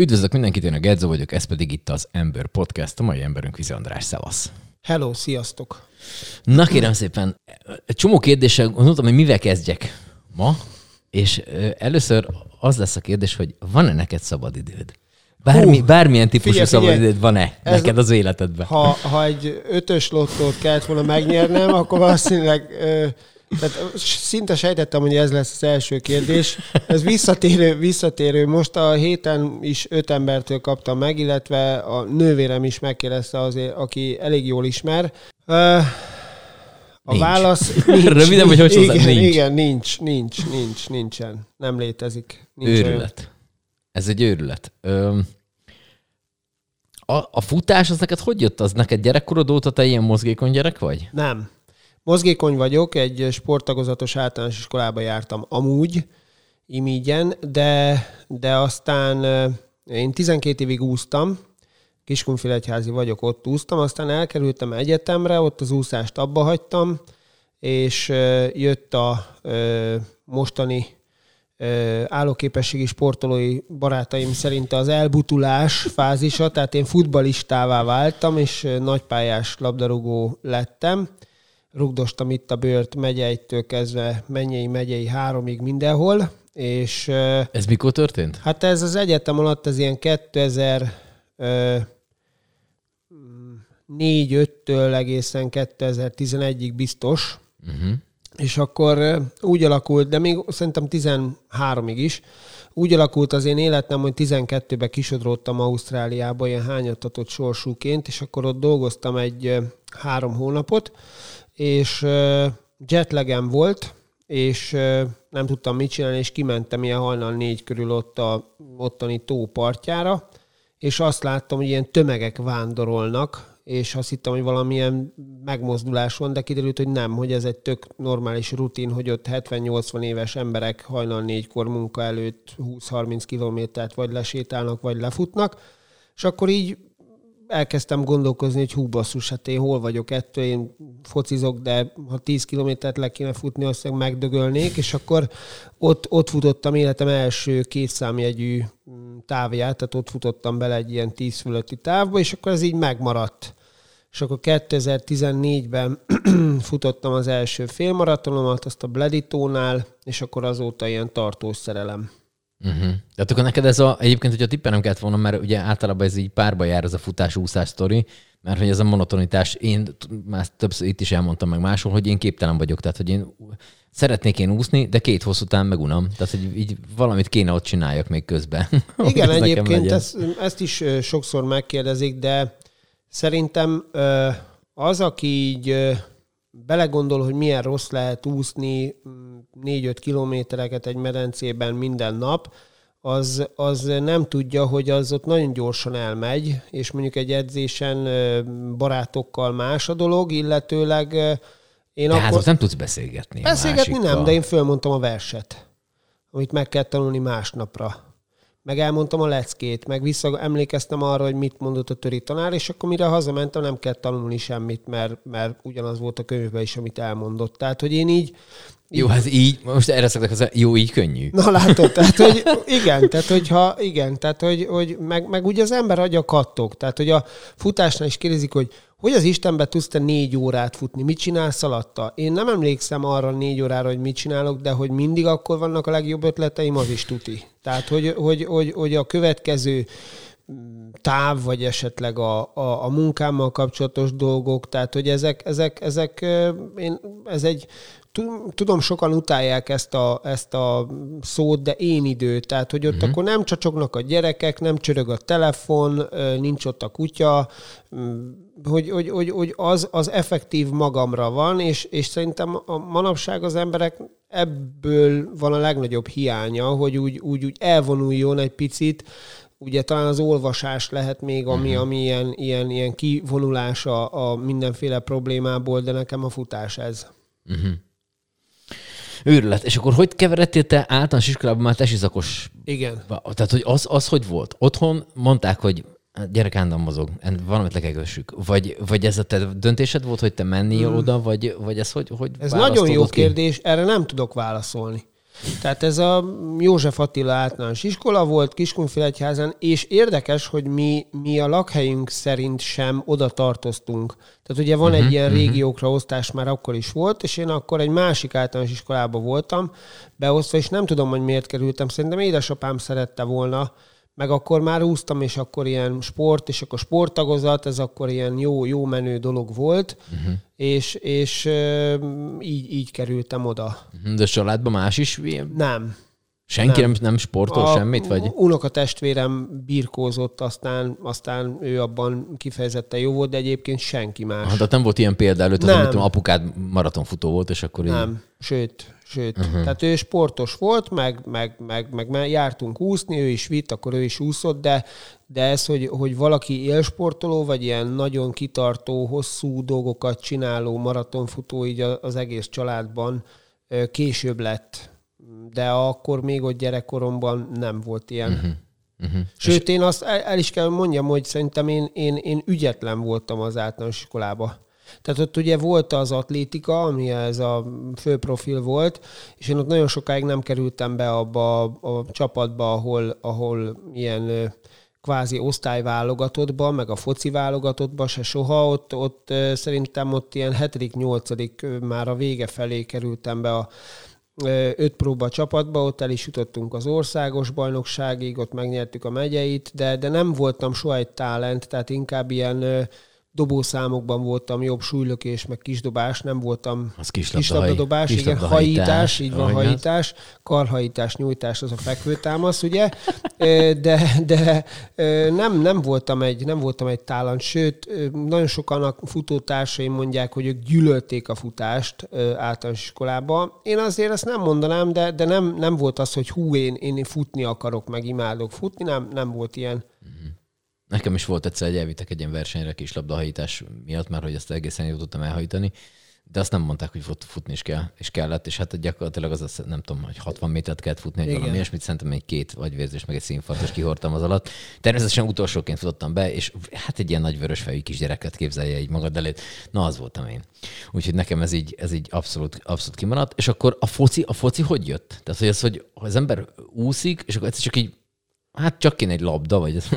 Üdvözlök mindenkit, én a Gedzo vagyok, ez pedig itt az Ember Podcast, a mai emberünk Vizi András, szevasz. Hello, sziasztok! Na kérem szépen, egy csomó kérdéssel gondoltam, hogy mivel kezdjek ma, és először az lesz a kérdés, hogy van-e neked szabad időd? Bármi, Hú, bármilyen típusú figyelj, szabad figyelj, időd van-e ez, neked az életedben? Ha, ha egy ötös lottót kellett volna megnyernem, akkor valószínűleg tehát szinte sejtettem, hogy ez lesz az első kérdés. Ez visszatérő, visszatérő. Most a héten is öt embertől kaptam meg, illetve a nővérem is megkérdezte azért, aki elég jól ismer. A nincs. válasz nincs. Röviden, vagy hogy igen, nincs. Igen, nincs, nincs, nincs, nincsen. Nem létezik. Nincs őrület. Olyan. Ez egy őrület. Ö, a, a futás az neked hogy jött? Az neked gyerekkorod óta te ilyen mozgékony gyerek vagy? Nem. Mozgékony vagyok, egy sporttagozatos általános iskolába jártam amúgy, imígyen, de, de aztán én 12 évig úsztam, Kiskunfélegyházi vagyok, ott úsztam, aztán elkerültem egyetemre, ott az úszást abba hagytam, és jött a mostani állóképességi sportolói barátaim szerint az elbutulás fázisa, tehát én futbalistává váltam, és nagypályás labdarúgó lettem, rugdostam itt a bőrt megyeittől kezdve Mennyei megyei háromig mindenhol, és... Ez mikor történt? Hát ez az egyetem alatt az ilyen 2000 4-5-től egészen 2011-ig biztos. Uh-huh. És akkor úgy alakult, de még szerintem 13-ig is, úgy alakult az én életem, hogy 12-ben kisodródtam Ausztráliába ilyen hányatatott sorsúként, és akkor ott dolgoztam egy három hónapot, és jetlagem volt, és nem tudtam mit csinálni, és kimentem ilyen hajnal négy körül ott a ottani tó partjára, és azt láttam, hogy ilyen tömegek vándorolnak, és azt hittem, hogy valamilyen megmozdulás van, de kiderült, hogy nem, hogy ez egy tök normális rutin, hogy ott 70-80 éves emberek hajnal négykor munka előtt 20-30 kilométert vagy lesétálnak, vagy lefutnak, és akkor így elkezdtem gondolkozni, hogy hú basszus, hát én hol vagyok ettől, én focizok, de ha 10 kilométert le kéne futni, azt megdögölnék, és akkor ott, ott futottam életem első kétszámjegyű mm, távját, tehát ott futottam bele egy ilyen 10 fölötti távba, és akkor ez így megmaradt. És akkor 2014-ben futottam az első félmaratonomat, azt a Bleditónál, és akkor azóta ilyen tartós szerelem. Uh-huh. De akkor neked ez a, egyébként, hogyha tippen kellett volna, mert ugye általában ez így párba jár ez a futás-úszás sztori, mert hogy ez a monotonitás, én már többször itt is elmondtam meg máshol, hogy én képtelen vagyok, tehát hogy én szeretnék én úszni, de két hosszú után megunam. Tehát, hogy így valamit kéne ott csináljak még közben. Igen, egyébként ezt, ezt is sokszor megkérdezik, de szerintem az, aki így belegondol, hogy milyen rossz lehet úszni 4-5 mm, kilométereket egy medencében minden nap, az, az nem tudja, hogy az ott nagyon gyorsan elmegy, és mondjuk egy edzésen barátokkal más a dolog, illetőleg én de akkor... hát nem tudsz beszélgetni. Beszélgetni nem, de én fölmondtam a verset, amit meg kell tanulni másnapra meg elmondtam a leckét, meg visszaemlékeztem arra, hogy mit mondott a töri tanár, és akkor mire hazamentem, nem kell tanulni semmit, mert, mert ugyanaz volt a könyvben is, amit elmondott. Tehát, hogy én így... Jó, hát így, most erre szoktak az, jó, így könnyű. Na látod, tehát, hogy igen, tehát, hogyha, igen, tehát, hogy, hogy meg, meg ugye az ember agya kattog, tehát, hogy a futásnál is kérdezik, hogy hogy az Istenbe tudsz te négy órát futni? Mit csinálsz alatta? Én nem emlékszem arra négy órára, hogy mit csinálok, de hogy mindig akkor vannak a legjobb ötleteim, az is tuti. Tehát, hogy, hogy, hogy, hogy a következő táv, vagy esetleg a, a, a munkámmal kapcsolatos dolgok, tehát hogy ezek, ezek, ezek én, ez egy tudom, sokan utálják ezt a, ezt a szót, de én idő. Tehát, hogy ott uh-huh. akkor nem csacsognak a gyerekek, nem csörög a telefon, nincs ott a kutya, hogy, hogy, hogy, hogy az, az effektív magamra van, és, és szerintem a manapság az emberek ebből van a legnagyobb hiánya, hogy úgy, úgy, úgy elvonuljon egy picit, ugye talán az olvasás lehet még, ami, uh-huh. ami ilyen, ilyen, ilyen kivonulása a mindenféle problémából, de nekem a futás ez. Uh-huh. Őrület. És akkor hogy keveredtél te általános iskolában már tesizakos? Igen. Tehát, hogy az, az hogy volt? Otthon mondták, hogy hát gyerek állandóan mozog, valamit le kell Vagy, vagy ez a te döntésed volt, hogy te menni hmm. oda, vagy, vagy ez hogy, hogy Ez nagyon jó ki? kérdés, erre nem tudok válaszolni. Tehát ez a József Attila általános iskola volt Kiskunfélegyházan, és érdekes, hogy mi, mi a lakhelyünk szerint sem oda tartoztunk. Tehát ugye van uh-huh, egy ilyen uh-huh. régiókra osztás, már akkor is volt, és én akkor egy másik általános iskolában voltam beosztva, és nem tudom, hogy miért kerültem. Szerintem édesapám szerette volna, meg akkor már úsztam, és akkor ilyen sport, és akkor sporttagozat, ez akkor ilyen jó, jó menő dolog volt, uh-huh. és, és így, így kerültem oda. Uh-huh. De családban más is? Nem. Senki nem, nem sportol a semmit? Vagy? Unokatestvérem birkózott, aztán, aztán ő abban kifejezetten jó volt, de egyébként senki más. Ah, tehát nem volt ilyen példa előtt, az, amit apukád maratonfutó volt, és akkor Nem, így... sőt, sőt. Uh-huh. Tehát ő sportos volt, meg, meg, meg, meg, meg jártunk úszni, ő is vitt, akkor ő is úszott, de, de ez, hogy, hogy valaki élsportoló, vagy ilyen nagyon kitartó, hosszú dolgokat csináló maratonfutó így az egész családban később lett de akkor még ott gyerekkoromban nem volt ilyen. Uh-huh. Uh-huh. Sőt, én azt el, el is kell mondjam, hogy szerintem én, én, én ügyetlen voltam az általános iskolába. Tehát ott ugye volt az atlétika, ami ez a főprofil volt, és én ott nagyon sokáig nem kerültem be abba a, a csapatba, ahol, ahol ilyen kvázi osztályválogatottba, meg a foci válogatottba se soha. Ott, ott szerintem ott ilyen 7.-8. már a vége felé kerültem be a öt próba csapatba, ott el is jutottunk az országos bajnokságig, ott megnyertük a megyeit, de, de nem voltam soha egy talent, tehát inkább ilyen dobószámokban voltam jobb súlylökés, meg kisdobás, nem voltam az kislabdadobás, igen, hajítás, így van, hajítás, karhajítás, nyújtás, az a fekvőtámasz, ugye, de, de nem, nem, voltam egy, nem voltam egy tálant, sőt, nagyon sokan a futótársaim mondják, hogy ők gyűlölték a futást általános iskolába. Én azért ezt nem mondanám, de, de nem, nem volt az, hogy hú, én, én futni akarok, meg imádok futni, nem, nem volt ilyen. Nekem is volt egyszer, hogy elvittek egy ilyen versenyre labdahajítás miatt, mert hogy ezt egészen jól tudtam elhajtani, de azt nem mondták, hogy fut, futni is kell, és kellett, és hát gyakorlatilag az, az nem tudom, hogy 60 métert kellett futni, egy valami ilyesmit, szerintem egy két agyvérzés, meg egy színfartos kihortam az alatt. Természetesen utolsóként futottam be, és hát egy ilyen nagy vörös fejű kisgyereket képzelje így magad elét. Na, az voltam én. Úgyhogy nekem ez így, ez így abszolút, abszolút kimaradt. És akkor a foci, a foci hogy jött? Tehát, hogy az, hogy az ember úszik, és akkor egyszer csak így Hát csak kéne egy labda, vagy ez.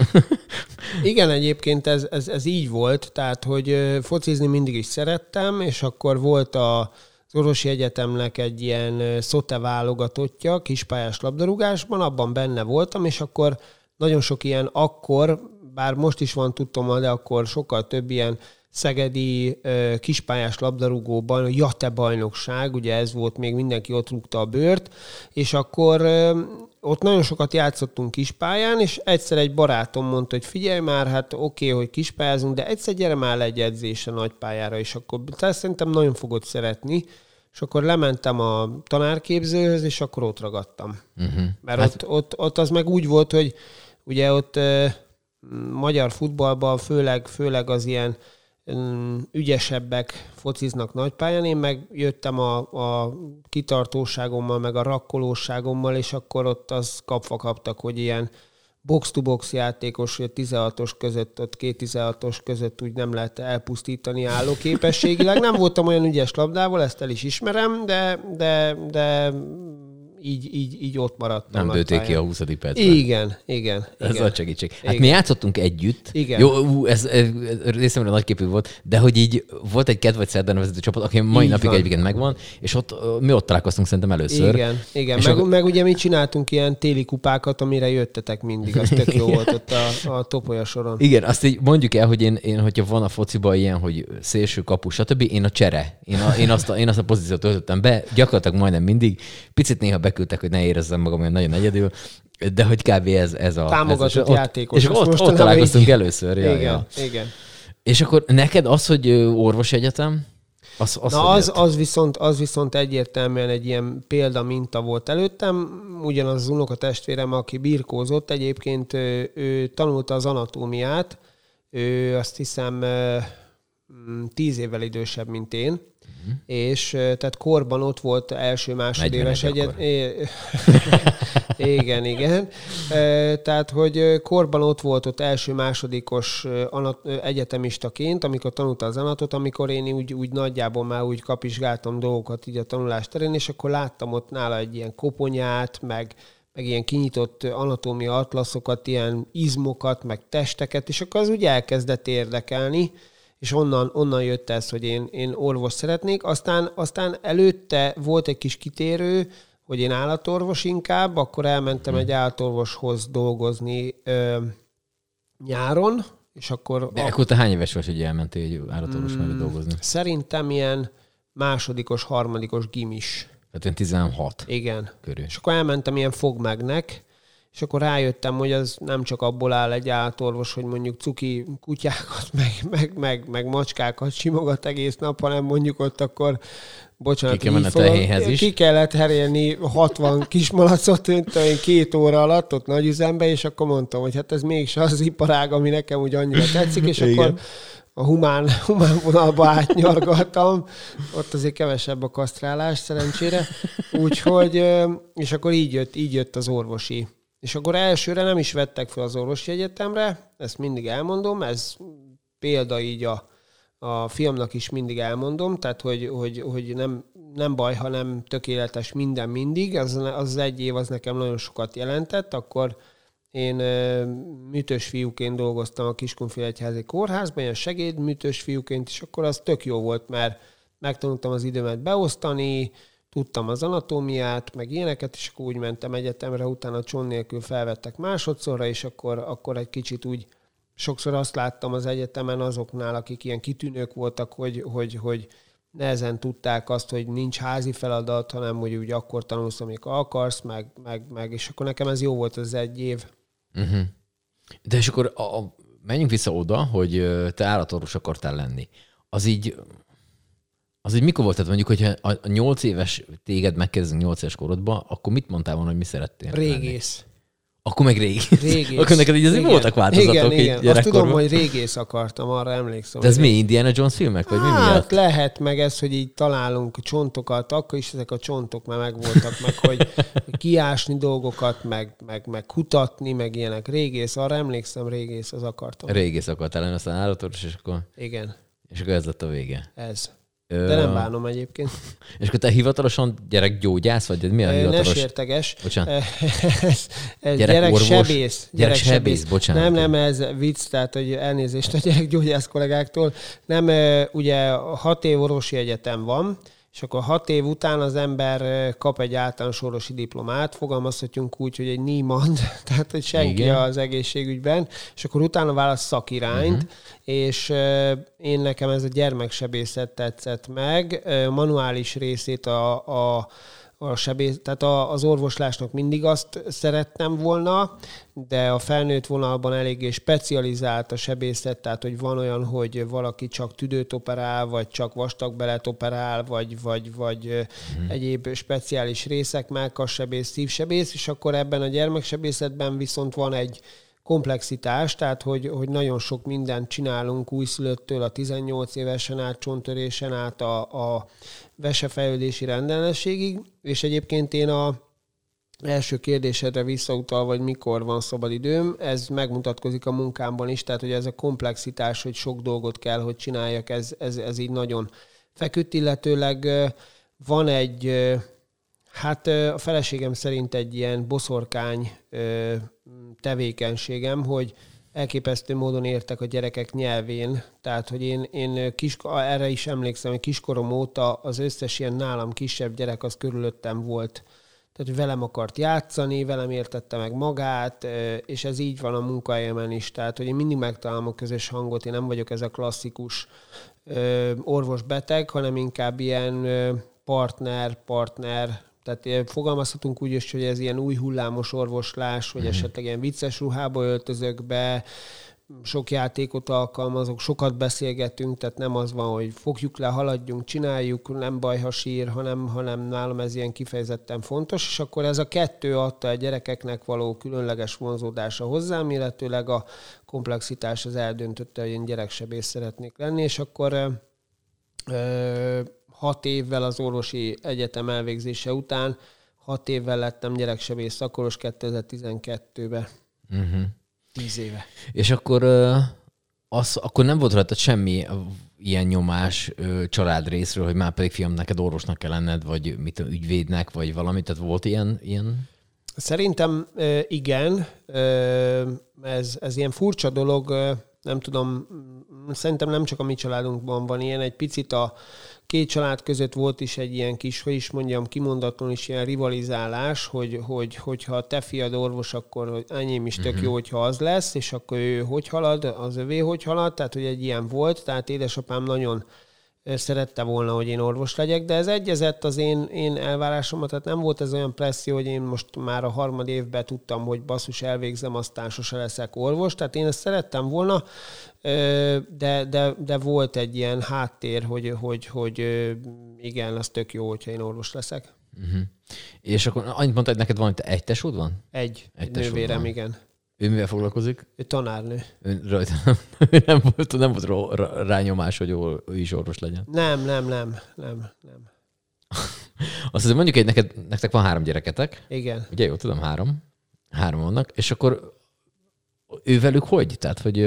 Igen, egyébként ez, ez, ez így volt, tehát, hogy focizni mindig is szerettem, és akkor volt a, az Orvosi Egyetemnek egy ilyen szote válogatottja, kispályás labdarúgásban, abban benne voltam, és akkor nagyon sok ilyen akkor, bár most is van tudtom, de akkor sokkal több ilyen szegedi kispályás labdarúgóban, a Jate bajnokság, ugye ez volt, még mindenki ott rúgta a bőrt, és akkor ott nagyon sokat játszottunk kispályán, és egyszer egy barátom mondta, hogy figyelj már, hát oké, okay, hogy kispályázunk, de egyszer gyere már egy edzésre nagypályára, és akkor tehát szerintem nagyon fogod szeretni, és akkor lementem a tanárképzőhöz, és akkor ott ragadtam. Uh-huh. Mert hát... ott, ott, ott az meg úgy volt, hogy ugye ott uh, magyar futballban főleg, főleg az ilyen ügyesebbek fociznak nagypályán, én meg jöttem a, a kitartóságommal, meg a rakkolóságommal, és akkor ott az kapva kaptak, hogy ilyen box-to-box játékos, hogy 16-os között, ott két 16-os között úgy nem lehet elpusztítani állóképességileg. Nem voltam olyan ügyes labdával, ezt el is ismerem, de, de, de így, így, így ott maradtam. Nem dőlték ki a 20. percben. Igen, igen. Ez igen. a segítség. Hát igen. mi játszottunk együtt. Igen. Jó, ú, ez, ez részemre nagyképű volt, de hogy így volt egy kedv vagy szerdán vezető csapat, aki mai így napig van. egyébként megvan, és ott mi ott találkoztunk szerintem először. Igen, igen. És meg, a... meg, ugye mi csináltunk ilyen téli kupákat, amire jöttetek mindig, az tök jó volt ott a, a topolya soron. Igen, azt így mondjuk el, hogy én, én hogyha van a fociban ilyen, hogy szélső kapu, stb., én a csere. Én, a, én, azt, a, én azt a pozíciót töltöttem be, gyakorlatilag majdnem mindig. Picit néha beküldtek, hogy ne érezzem magam olyan nagyon egyedül, de hogy kb. ez, ez a... Támogatott ez, játékos. És ott, ott, találkoztunk így... először. Ja, igen, ja. igen. És akkor neked az, hogy orvos egyetem, az, az, Na az, az, viszont, az viszont egyértelműen egy ilyen példa minta volt előttem. Ugyanaz az unoka testvérem, aki birkózott, egyébként ő, ő tanulta az anatómiát, ő azt hiszem tíz évvel idősebb, mint én, Uh-huh. És tehát korban ott volt első másodéves egyet. Igen, igen. Tehát, hogy korban ott volt ott első-másodikos egyetemistaként, amikor tanulta az anatot, amikor én úgy, úgy nagyjából már úgy kapizsgáltam dolgokat így a tanulás terén, és akkor láttam ott nála egy ilyen koponyát, meg, meg ilyen kinyitott anatómia atlaszokat, ilyen izmokat, meg testeket, és akkor az úgy elkezdett érdekelni, és onnan, onnan jött ez, hogy én, én orvos szeretnék. Aztán, aztán előtte volt egy kis kitérő, hogy én állatorvos inkább, akkor elmentem egy állatorvoshoz dolgozni ö, nyáron, és akkor... De a... akkor te hány éves vagy, hogy elmentél egy állatorvos mellé dolgozni? Szerintem ilyen másodikos, harmadikos gimis. Tehát én 16 Igen. körül. És akkor elmentem ilyen fogmegnek, és akkor rájöttem, hogy az nem csak abból áll egy állatorvos, hogy mondjuk cuki kutyákat, meg, meg, meg, meg macskákat simogat egész nap, hanem mondjuk ott akkor bocsánat, ki, kell fogom, is. ki kellett herélni 60 kismalacot két óra alatt ott nagy üzembe, és akkor mondtam, hogy hát ez mégse az iparág, ami nekem úgy annyira tetszik, és Igen. akkor a humán, humán vonalba átnyargaltam, ott azért kevesebb a kasztrálás szerencsére, úgyhogy, és akkor így jött, így jött az orvosi. És akkor elsőre nem is vettek fel az orvosi egyetemre, ezt mindig elmondom, ez példa így a, a fiamnak is mindig elmondom, tehát hogy, hogy, hogy nem, nem baj, ha nem tökéletes minden mindig, az, az egy év az nekem nagyon sokat jelentett, akkor én műtős fiúként dolgoztam a Kiskunfélegyházi kórházban, ilyen segédműtős fiúként, és akkor az tök jó volt, mert megtanultam az időmet beosztani, tudtam az anatómiát, meg ilyeneket, és akkor úgy mentem egyetemre, utána cson nélkül felvettek másodszorra, és akkor, akkor egy kicsit úgy sokszor azt láttam az egyetemen azoknál, akik ilyen kitűnők voltak, hogy, hogy, hogy nehezen tudták azt, hogy nincs házi feladat, hanem hogy úgy akkor tanulsz, amikor akarsz, meg, meg, meg, és akkor nekem ez jó volt az egy év. Uh-huh. De és akkor a, a, menjünk vissza oda, hogy te állatorvos akartál lenni. Az így, az így mikor volt? Tehát mondjuk, hogyha a nyolc éves téged megkérdezünk nyolc éves korodban, akkor mit mondtál volna, hogy mi szerettél Régész. Lenni? Akkor meg régész. régész. Akkor neked így azért voltak változatok igen, igen. Azt tudom, hogy régész akartam, arra emlékszem. De ez mi, Indiana Jones filmek? Vagy hát, mi miatt? lehet meg ez, hogy így találunk csontokat, akkor is ezek a csontok már megvoltak, meg hogy kiásni dolgokat, meg, meg, meg kutatni, meg ilyenek. Régész, arra emlékszem, régész az akartam. Régész akartál aztán állatorvos, és akkor... Igen. És akkor ez lett a vége. Ez. De nem bánom egyébként. És akkor te hivatalosan gyerekgyógyász, vagy mi a hivatalos? Ne sérteges. Bocsánat. ez, ez gyereksebész. Gyereksebész, bocsánat. Nem, nem, ez vicc, tehát hogy elnézést a gyerekgyógyász kollégáktól. Nem, ugye hat év orvosi egyetem van, és akkor hat év után az ember kap egy általános orvosi diplomát, fogalmazhatjunk úgy, hogy egy Niemand, tehát hogy senki Igen. az egészségügyben, és akkor utána választ szakirányt, uh-huh. és én nekem ez a gyermeksebészet tetszett meg, manuális részét a, a a sebész, tehát a, az orvoslásnak mindig azt szerettem volna, de a felnőtt vonalban eléggé specializált a sebészet, tehát hogy van olyan, hogy valaki csak tüdőt operál, vagy csak vastagbelet operál, vagy, vagy, vagy hmm. egyéb speciális részek, melkassebész, szívsebész, és akkor ebben a gyermeksebészetben viszont van egy komplexitás, tehát hogy, hogy nagyon sok mindent csinálunk újszülöttől a 18 évesen át, csontörésen át a, a vesefejlődési rendellenességig, és egyébként én a első kérdésedre visszautal, vagy mikor van szabad időm, ez megmutatkozik a munkámban is, tehát hogy ez a komplexitás, hogy sok dolgot kell, hogy csináljak, ez, ez, ez így nagyon feküdt, illetőleg van egy, hát a feleségem szerint egy ilyen boszorkány tevékenységem, hogy elképesztő módon értek a gyerekek nyelvén. Tehát, hogy én, én kis, erre is emlékszem, hogy kiskorom óta az összes ilyen nálam kisebb gyerek az körülöttem volt. Tehát, hogy velem akart játszani, velem értette meg magát, és ez így van a munkahelyemen is. Tehát, hogy én mindig megtalálom a közös hangot, én nem vagyok ez a klasszikus orvos-beteg, hanem inkább ilyen partner-partner tehát eh, fogalmazhatunk úgy is, hogy ez ilyen új hullámos orvoslás, hogy mm. esetleg ilyen vicces ruhába öltözök be, sok játékot alkalmazok, sokat beszélgetünk, tehát nem az van, hogy fogjuk le, haladjunk, csináljuk, nem baj, ha sír, hanem, hanem nálam ez ilyen kifejezetten fontos, és akkor ez a kettő adta a gyerekeknek való különleges vonzódása hozzám, illetőleg a komplexitás az eldöntötte, hogy én gyereksebész szeretnék lenni, és akkor ö, ö, hat évvel az orvosi egyetem elvégzése után hat évvel lettem gyereksebész szakoros 2012-ben. Uh-huh. Tíz éve. És akkor az, akkor nem volt rajta semmi ilyen nyomás ö, család részről, hogy már pedig fiam, neked orvosnak kell lenned, vagy mit ügyvédnek, vagy valami, tehát volt ilyen? ilyen? Szerintem igen, ez, ez ilyen furcsa dolog, nem tudom, szerintem nem csak a mi családunkban van ilyen, egy picit a két család között volt is egy ilyen kis, hogy is mondjam, kimondatlan is ilyen rivalizálás, hogy, hogy, hogyha te fiad orvos, akkor enyém is tök uh-huh. jó, hogyha az lesz, és akkor ő hogy halad, az övé hogy halad, tehát hogy egy ilyen volt, tehát édesapám nagyon szerette volna, hogy én orvos legyek, de ez egyezett az én, én elvárásomat, tehát nem volt ez olyan presszió, hogy én most már a harmad évben tudtam, hogy basszus elvégzem, aztán sose leszek orvos, tehát én ezt szerettem volna, de, de, de volt egy ilyen háttér, hogy, hogy, hogy igen, az tök jó, hogyha én orvos leszek. Uh-huh. És akkor annyit mondtad, hogy neked van, hogy egy tesód van? Egy, egy nővérem, van. igen. Ő mivel foglalkozik? Ő tanárnő. Ő rajta nem, volt, nem volt rányomás, hogy ő is orvos legyen. Nem, nem, nem, nem, nem. Azt hiszem, mondjuk, hogy neked, nektek van három gyereketek. Igen. Ugye, jó, tudom, három. Három vannak. És akkor ő velük hogy? Tehát, hogy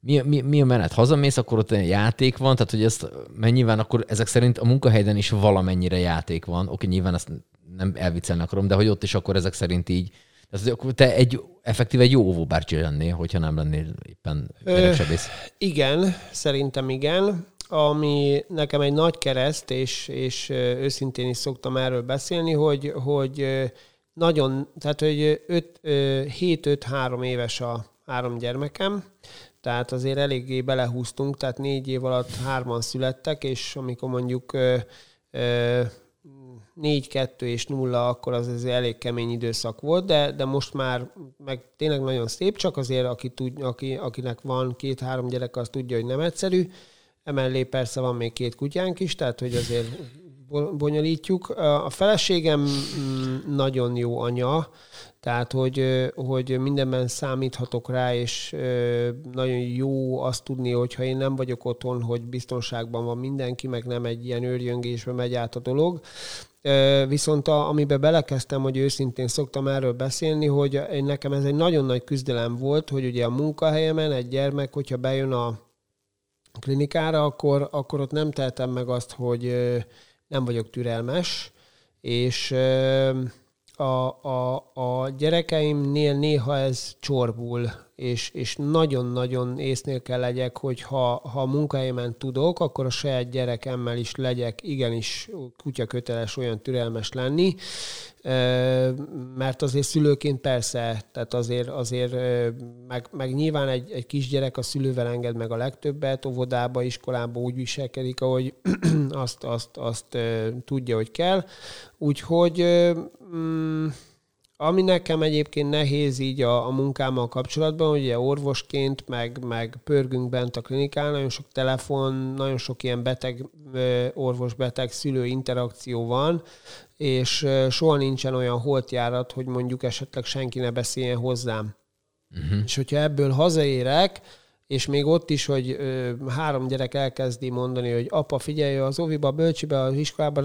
mi, mi, mi a menet? Hazamész, akkor ott játék van, tehát hogy ezt mennyiben akkor ezek szerint a munkahelyen is valamennyire játék van. Oké, nyilván ezt nem elviccelni akarom, de hogy ott is akkor ezek szerint így tehát akkor te egy effektíve egy jó óvóbárcsi lennél, hogyha nem lennél éppen gyereksebész. Igen, szerintem igen. Ami nekem egy nagy kereszt, és, és őszintén is szoktam erről beszélni, hogy, hogy nagyon, tehát hogy 7-5-3 éves a három gyermekem, tehát azért eléggé belehúztunk, tehát négy év alatt hárman születtek, és amikor mondjuk 4-2 és 0, akkor az azért elég kemény időszak volt, de, de most már meg tényleg nagyon szép, csak azért aki tud, aki, akinek van két-három gyerek, az tudja, hogy nem egyszerű. Emellé persze van még két kutyánk is, tehát hogy azért bonyolítjuk. A feleségem mm, nagyon jó anya, tehát, hogy, hogy mindenben számíthatok rá, és nagyon jó azt tudni, hogyha én nem vagyok otthon, hogy biztonságban van mindenki, meg nem egy ilyen őrjöngésbe megy át a dolog. Viszont a, amiben belekezdtem, hogy őszintén szoktam erről beszélni, hogy nekem ez egy nagyon nagy küzdelem volt, hogy ugye a munkahelyemen egy gyermek, hogyha bejön a klinikára, akkor, akkor ott nem tehetem meg azt, hogy nem vagyok türelmes, és a, a, a gyerekeimnél néha ez csorbul, és, és nagyon-nagyon észnél kell legyek, hogy ha, ha a munkahelyemen tudok, akkor a saját gyerekemmel is legyek igenis kutya köteles olyan türelmes lenni, mert azért szülőként persze, tehát azért, azért meg, meg nyilván egy, egy kisgyerek a szülővel enged meg a legtöbbet, óvodába, iskolába úgy viselkedik, ahogy azt, azt, azt tudja, hogy kell. Úgyhogy mm, ami nekem egyébként nehéz így a, a munkámmal kapcsolatban, ugye orvosként, meg, meg pörgünk bent a klinikán, nagyon sok telefon, nagyon sok ilyen beteg, orvos-beteg szülő interakció van, és soha nincsen olyan holtjárat, hogy mondjuk esetleg senki ne beszéljen hozzám. Uh-huh. És hogyha ebből hazaérek, és még ott is, hogy ö, három gyerek elkezdi mondani, hogy apa, figyelj, az oviba, a bölcsibe, az iskolába,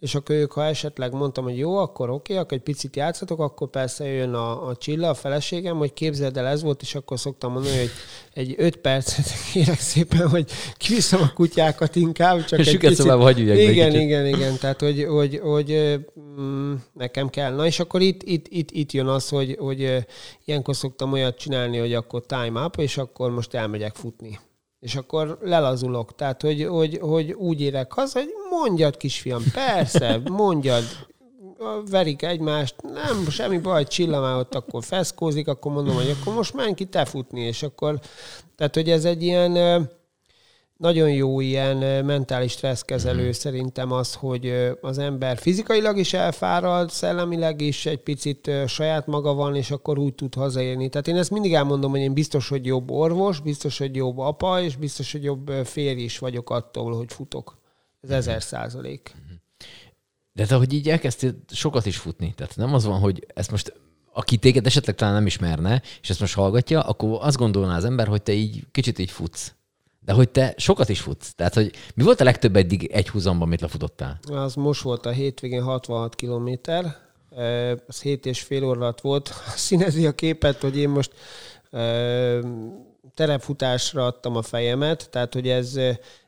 és akkor ők, ha esetleg mondtam, hogy jó, akkor oké, akkor egy picit játszatok, akkor persze jön a, a Csilla, a feleségem, hogy képzeld el, ez volt, és akkor szoktam mondani, hogy egy öt percet kérek szépen, hogy kiviszem a kutyákat inkább. Csak és egy picit... szobába hagyjuk Igen, igen, igen, tehát hogy, hogy, hogy mm, nekem kell. Na és akkor itt, itt, itt, itt jön az, hogy, hogy ilyenkor szoktam olyat csinálni, hogy akkor time up, és akkor most elmegyek futni és akkor lelazulok. Tehát, hogy, hogy, hogy úgy érek haza, hogy mondjad, kisfiam, persze, mondjad, verik egymást, nem, semmi baj, Csilla ott akkor feszkózik, akkor mondom, hogy akkor most menj ki te futni, és akkor, tehát, hogy ez egy ilyen nagyon jó ilyen mentális stresszkezelő mm. szerintem az, hogy az ember fizikailag is elfárad, szellemileg is egy picit saját maga van, és akkor úgy tud hazaérni. Tehát én ezt mindig elmondom, hogy én biztos, hogy jobb orvos, biztos, hogy jobb apa, és biztos, hogy jobb férj is vagyok attól, hogy futok. Ez mm. ezer százalék. Mhm. De te, hogy így elkezdtél sokat is futni, tehát nem az van, hogy ezt most aki téged esetleg talán nem ismerne, és ezt most hallgatja, akkor azt gondolná az ember, hogy te így kicsit így futsz. De hogy te sokat is futsz. Tehát, hogy mi volt a legtöbb eddig egy húzamban, amit lefutottál? Az most volt a hétvégén 66 kilométer. Az 7 és fél óra alatt volt. Színezi a képet, hogy én most terepfutásra adtam a fejemet, tehát hogy ez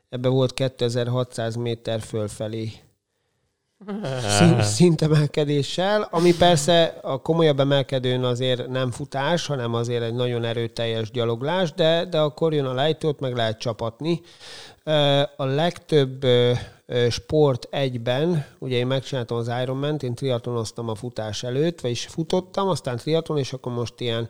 ebbe volt 2600 méter fölfelé szintemelkedéssel, ami persze a komolyabb emelkedőn azért nem futás, hanem azért egy nagyon erőteljes gyaloglás, de, de akkor jön a lejtót, meg lehet csapatni. A legtöbb sport egyben, ugye én megcsináltam az Ironman-t, én triatlonoztam a futás előtt, vagyis futottam, aztán triatlon, és akkor most ilyen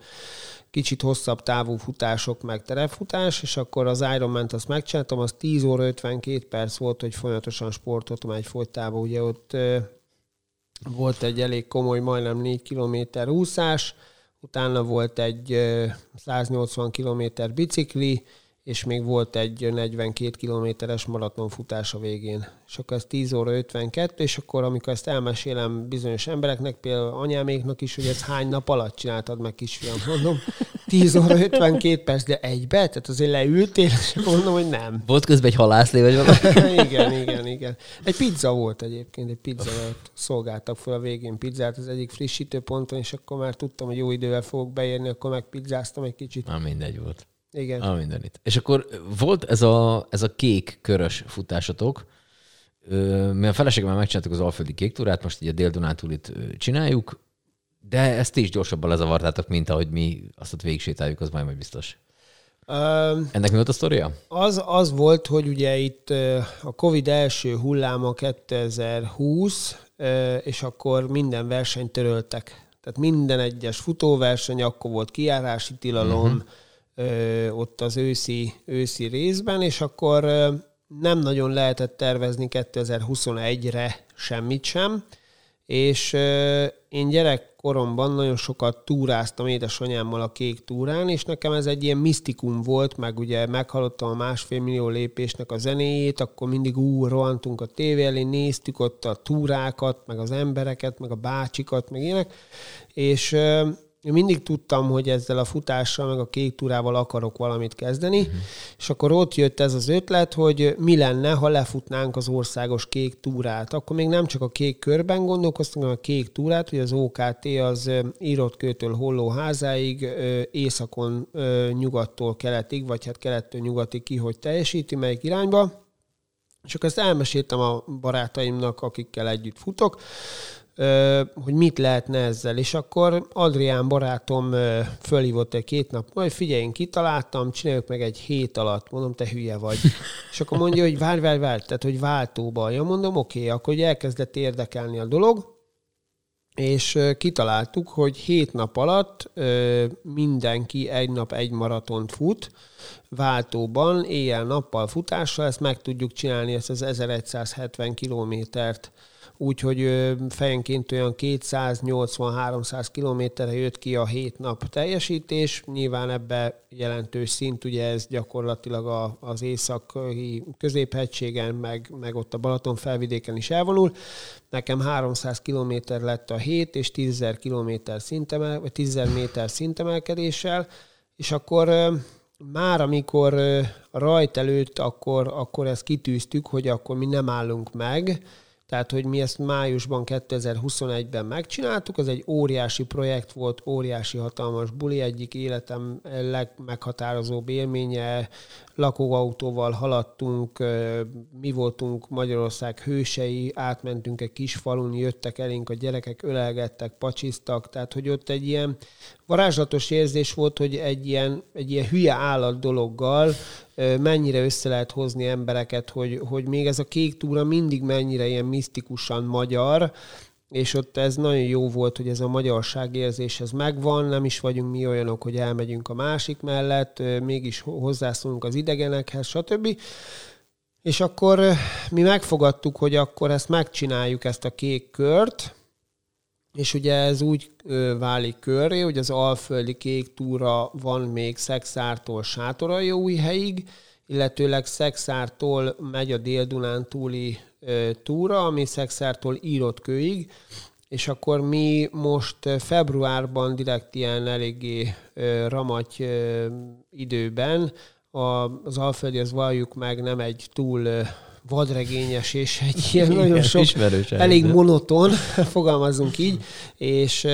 kicsit hosszabb távú futások, meg terepfutás, és akkor az Ironman-t azt megcsináltam, az 10 óra 52 perc volt, hogy folyamatosan sportoltam egyfolytában, ugye ott volt egy elég komoly, majdnem 4 kilométer úszás, utána volt egy 180 kilométer bicikli, és még volt egy 42 kilométeres maratonfutás a végén. És akkor ez 10 óra 52, és akkor amikor ezt elmesélem bizonyos embereknek, például anyáméknak is, hogy ez hány nap alatt csináltad meg, kisfiam, mondom, 10 óra 52 perc, de egybe? Tehát azért leültél, és mondom, hogy nem. Volt közben egy halászlé, vagy valami? igen, igen, igen. Egy pizza volt egyébként, egy pizza volt. Szolgáltak fel a végén pizzát az egyik frissítőponton, és akkor már tudtam, hogy jó idővel fogok beérni, akkor megpizzáztam egy kicsit. Már mindegy volt. Igen. A mindenit. És akkor volt ez a, ez a kék körös futásotok, mi a feleségemmel megcsináltuk az Alföldi kék túrát, most ugye dél itt csináljuk, de ezt is gyorsabban lezavartátok, mint ahogy mi azt ott végigsétáljuk, az majd, majd biztos. Um, Ennek mi volt a sztoria? Az, az volt, hogy ugye itt a Covid első hulláma 2020, és akkor minden versenyt töröltek. Tehát minden egyes futóverseny, akkor volt kiárási tilalom, uh-huh ö, ott az őszi, őszi részben, és akkor ö, nem nagyon lehetett tervezni 2021-re semmit sem, és ö, én gyerekkoromban nagyon sokat túráztam édesanyámmal a kék túrán, és nekem ez egy ilyen misztikum volt, meg ugye meghallottam a másfél millió lépésnek a zenéjét, akkor mindig ú, rohantunk a tévé elé, néztük ott a túrákat, meg az embereket, meg a bácsikat, meg ilyenek, és én mindig tudtam, hogy ezzel a futással, meg a kék túrával akarok valamit kezdeni, uh-huh. és akkor ott jött ez az ötlet, hogy mi lenne, ha lefutnánk az országos kék túrát. Akkor még nem csak a kék körben gondolkoztunk, hanem a kék túrát, hogy az OKT az írott kőtől holló házáig, északon nyugattól keletig, vagy hát kelettől nyugatig ki, hogy teljesíti, melyik irányba. És akkor ezt elmeséltem a barátaimnak, akikkel együtt futok, hogy mit lehetne ezzel. És akkor Adrián barátom fölhívott egy két nap, majd figyelj, én kitaláltam, csináljuk meg egy hét alatt. Mondom, te hülye vagy. És akkor mondja, hogy várj, várj, várj, tehát, hogy váltóba. Ja, mondom, oké, okay. akkor elkezdett érdekelni a dolog, és kitaláltuk, hogy hét nap alatt mindenki egy nap egy maratont fut, váltóban, éjjel-nappal futással, ezt meg tudjuk csinálni, ezt az 1170 kilométert úgyhogy fejenként olyan 280-300 kilométerre jött ki a hét nap teljesítés. Nyilván ebbe jelentős szint, ugye ez gyakorlatilag a, az északi középhegységen, meg, meg ott a Balaton felvidéken is elvonul. Nekem 300 kilométer lett a hét, és 10 kilométer szintemel, vagy 10 méter szintemelkedéssel, és akkor már amikor rajt előtt, akkor, akkor ezt kitűztük, hogy akkor mi nem állunk meg, tehát, hogy mi ezt májusban 2021-ben megcsináltuk, az egy óriási projekt volt, óriási hatalmas buli, egyik életem legmeghatározóbb élménye, lakóautóval haladtunk, mi voltunk Magyarország hősei, átmentünk egy kis falun, jöttek elénk a gyerekek, ölelgettek, pacsiztak, tehát hogy ott egy ilyen varázslatos érzés volt, hogy egy ilyen, egy ilyen hülye állat dologgal mennyire össze lehet hozni embereket, hogy, hogy még ez a kék túra mindig mennyire ilyen misztikusan magyar, és ott ez nagyon jó volt, hogy ez a magyarság érzés ez megvan, nem is vagyunk mi olyanok, hogy elmegyünk a másik mellett, mégis hozzászólunk az idegenekhez, stb. És akkor mi megfogadtuk, hogy akkor ezt megcsináljuk, ezt a kék kört, és ugye ez úgy válik körré, hogy az Alföldi Kék túra van még Szexártól helyig, illetőleg Szexártól megy a Dél-Dunán túli túra, ami Szexártól írott kőig, és akkor mi most februárban direkt ilyen eléggé ramagy időben az Alföldi, az valljuk meg, nem egy túl vadregényes és egy ilyen Igen, nagyon sok, elég monoton, fogalmazunk így, és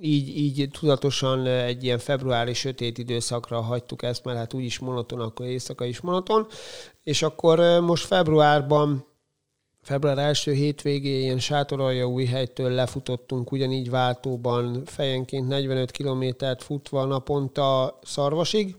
így, így tudatosan egy ilyen februári sötét időszakra hagytuk ezt, mert hát úgyis monoton, akkor éjszaka is monoton, és akkor most februárban február első hétvégén sátoralja új helytől lefutottunk ugyanígy váltóban. Fejenként 45 kilométert futva naponta Szarvasig,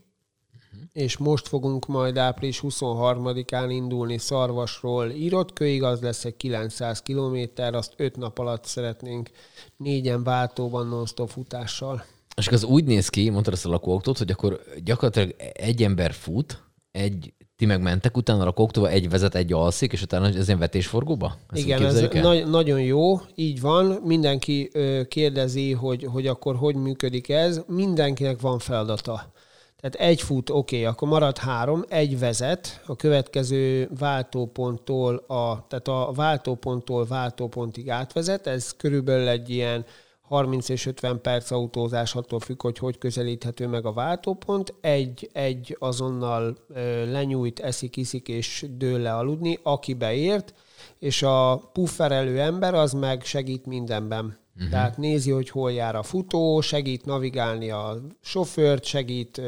és most fogunk majd április 23-án indulni Szarvasról. Írott az lesz egy 900 kilométer, azt 5 nap alatt szeretnénk négyen váltóban non-stop futással. És az úgy néz ki, mondtad ezt a lakóautót, hogy akkor gyakorlatilag egy ember fut, egy ti megmentek, utána a lakóautóba egy vezet, egy alszik, és utána ez ilyen vetésforgóba? Ezt Igen, ez na- nagyon jó, így van. Mindenki ö, kérdezi, hogy, hogy akkor hogy működik ez. Mindenkinek van feladata. Tehát egy fut, oké, okay, akkor marad három, egy vezet a következő váltóponttól, a, tehát a váltóponttól váltópontig átvezet, ez körülbelül egy ilyen 30 és 50 perc autózás, attól függ, hogy hogy közelíthető meg a váltópont. Egy, egy azonnal lenyújt, eszik, iszik és dől le aludni, aki beért, és a pufferelő ember az meg segít mindenben. Uh-huh. Tehát nézi, hogy hol jár a futó, segít navigálni a sofőrt, segít,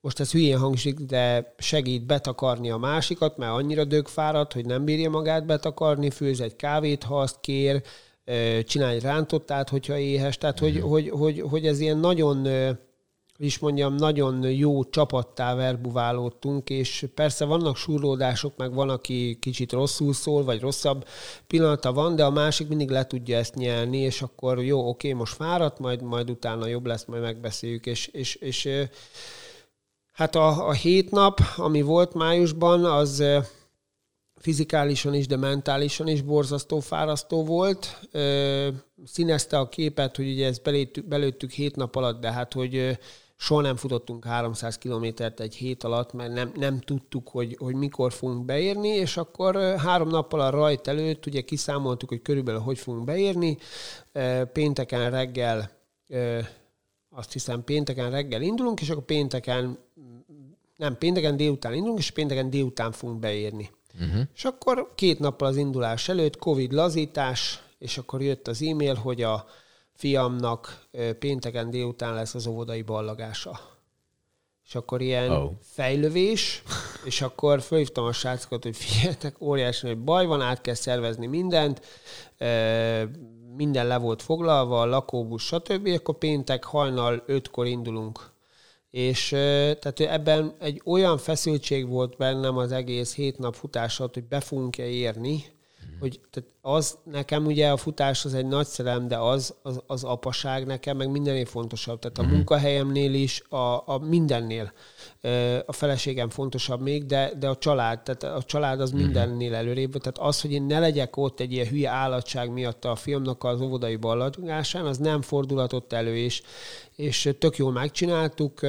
most ez hülyén hangzik, de segít betakarni a másikat, mert annyira dögfáradt, hogy nem bírja magát betakarni, főz egy kávét, ha azt kér, csinálj rántottát, hogyha éhes. Tehát, uh-huh. hogy, hogy, hogy, hogy ez ilyen nagyon is mondjam, nagyon jó csapattá verbuválódtunk, és persze vannak surlódások, meg van, aki kicsit rosszul szól, vagy rosszabb pillanata van, de a másik mindig le tudja ezt nyelni, és akkor jó, oké, most fáradt, majd, majd utána jobb lesz, majd megbeszéljük, és, és, és hát a, a hét nap, ami volt májusban, az fizikálisan is, de mentálisan is borzasztó fárasztó volt. Színezte a képet, hogy ugye ezt belőttük, belőttük hét nap alatt, de hát, hogy soha nem futottunk 300 kilométert egy hét alatt, mert nem, nem tudtuk, hogy, hogy mikor fogunk beérni, és akkor három nappal a rajt előtt ugye kiszámoltuk, hogy körülbelül hogy fogunk beérni. Pénteken reggel, azt hiszem pénteken reggel indulunk, és akkor pénteken, nem, pénteken délután indulunk, és pénteken délután fogunk beérni. Uh-huh. És akkor két nappal az indulás előtt Covid lazítás, és akkor jött az e-mail, hogy a fiamnak pénteken délután lesz az óvodai ballagása. És akkor ilyen oh. fejlövés, és akkor fölhívtam a srácokat, hogy figyeljetek, óriási hogy baj van, át kell szervezni mindent, minden le volt foglalva, lakóbusz, stb. Akkor péntek hajnal ötkor indulunk. És tehát ebben egy olyan feszültség volt bennem az egész hét nap futás alatt, hogy be fogunk-e érni, hogy tehát az nekem ugye a futás az egy nagy szerelem, de az, az, az apaság nekem meg mindennél fontosabb. Tehát a mm. munkahelyemnél is, a, a mindennél. A feleségem fontosabb még, de, de a család, tehát a család az mm. mindennél előrébb. Tehát az, hogy én ne legyek ott egy ilyen hülye állatság miatt a fiamnak az óvodai ballatgásán, az nem fordulatott elő, és, és tök jól megcsináltuk,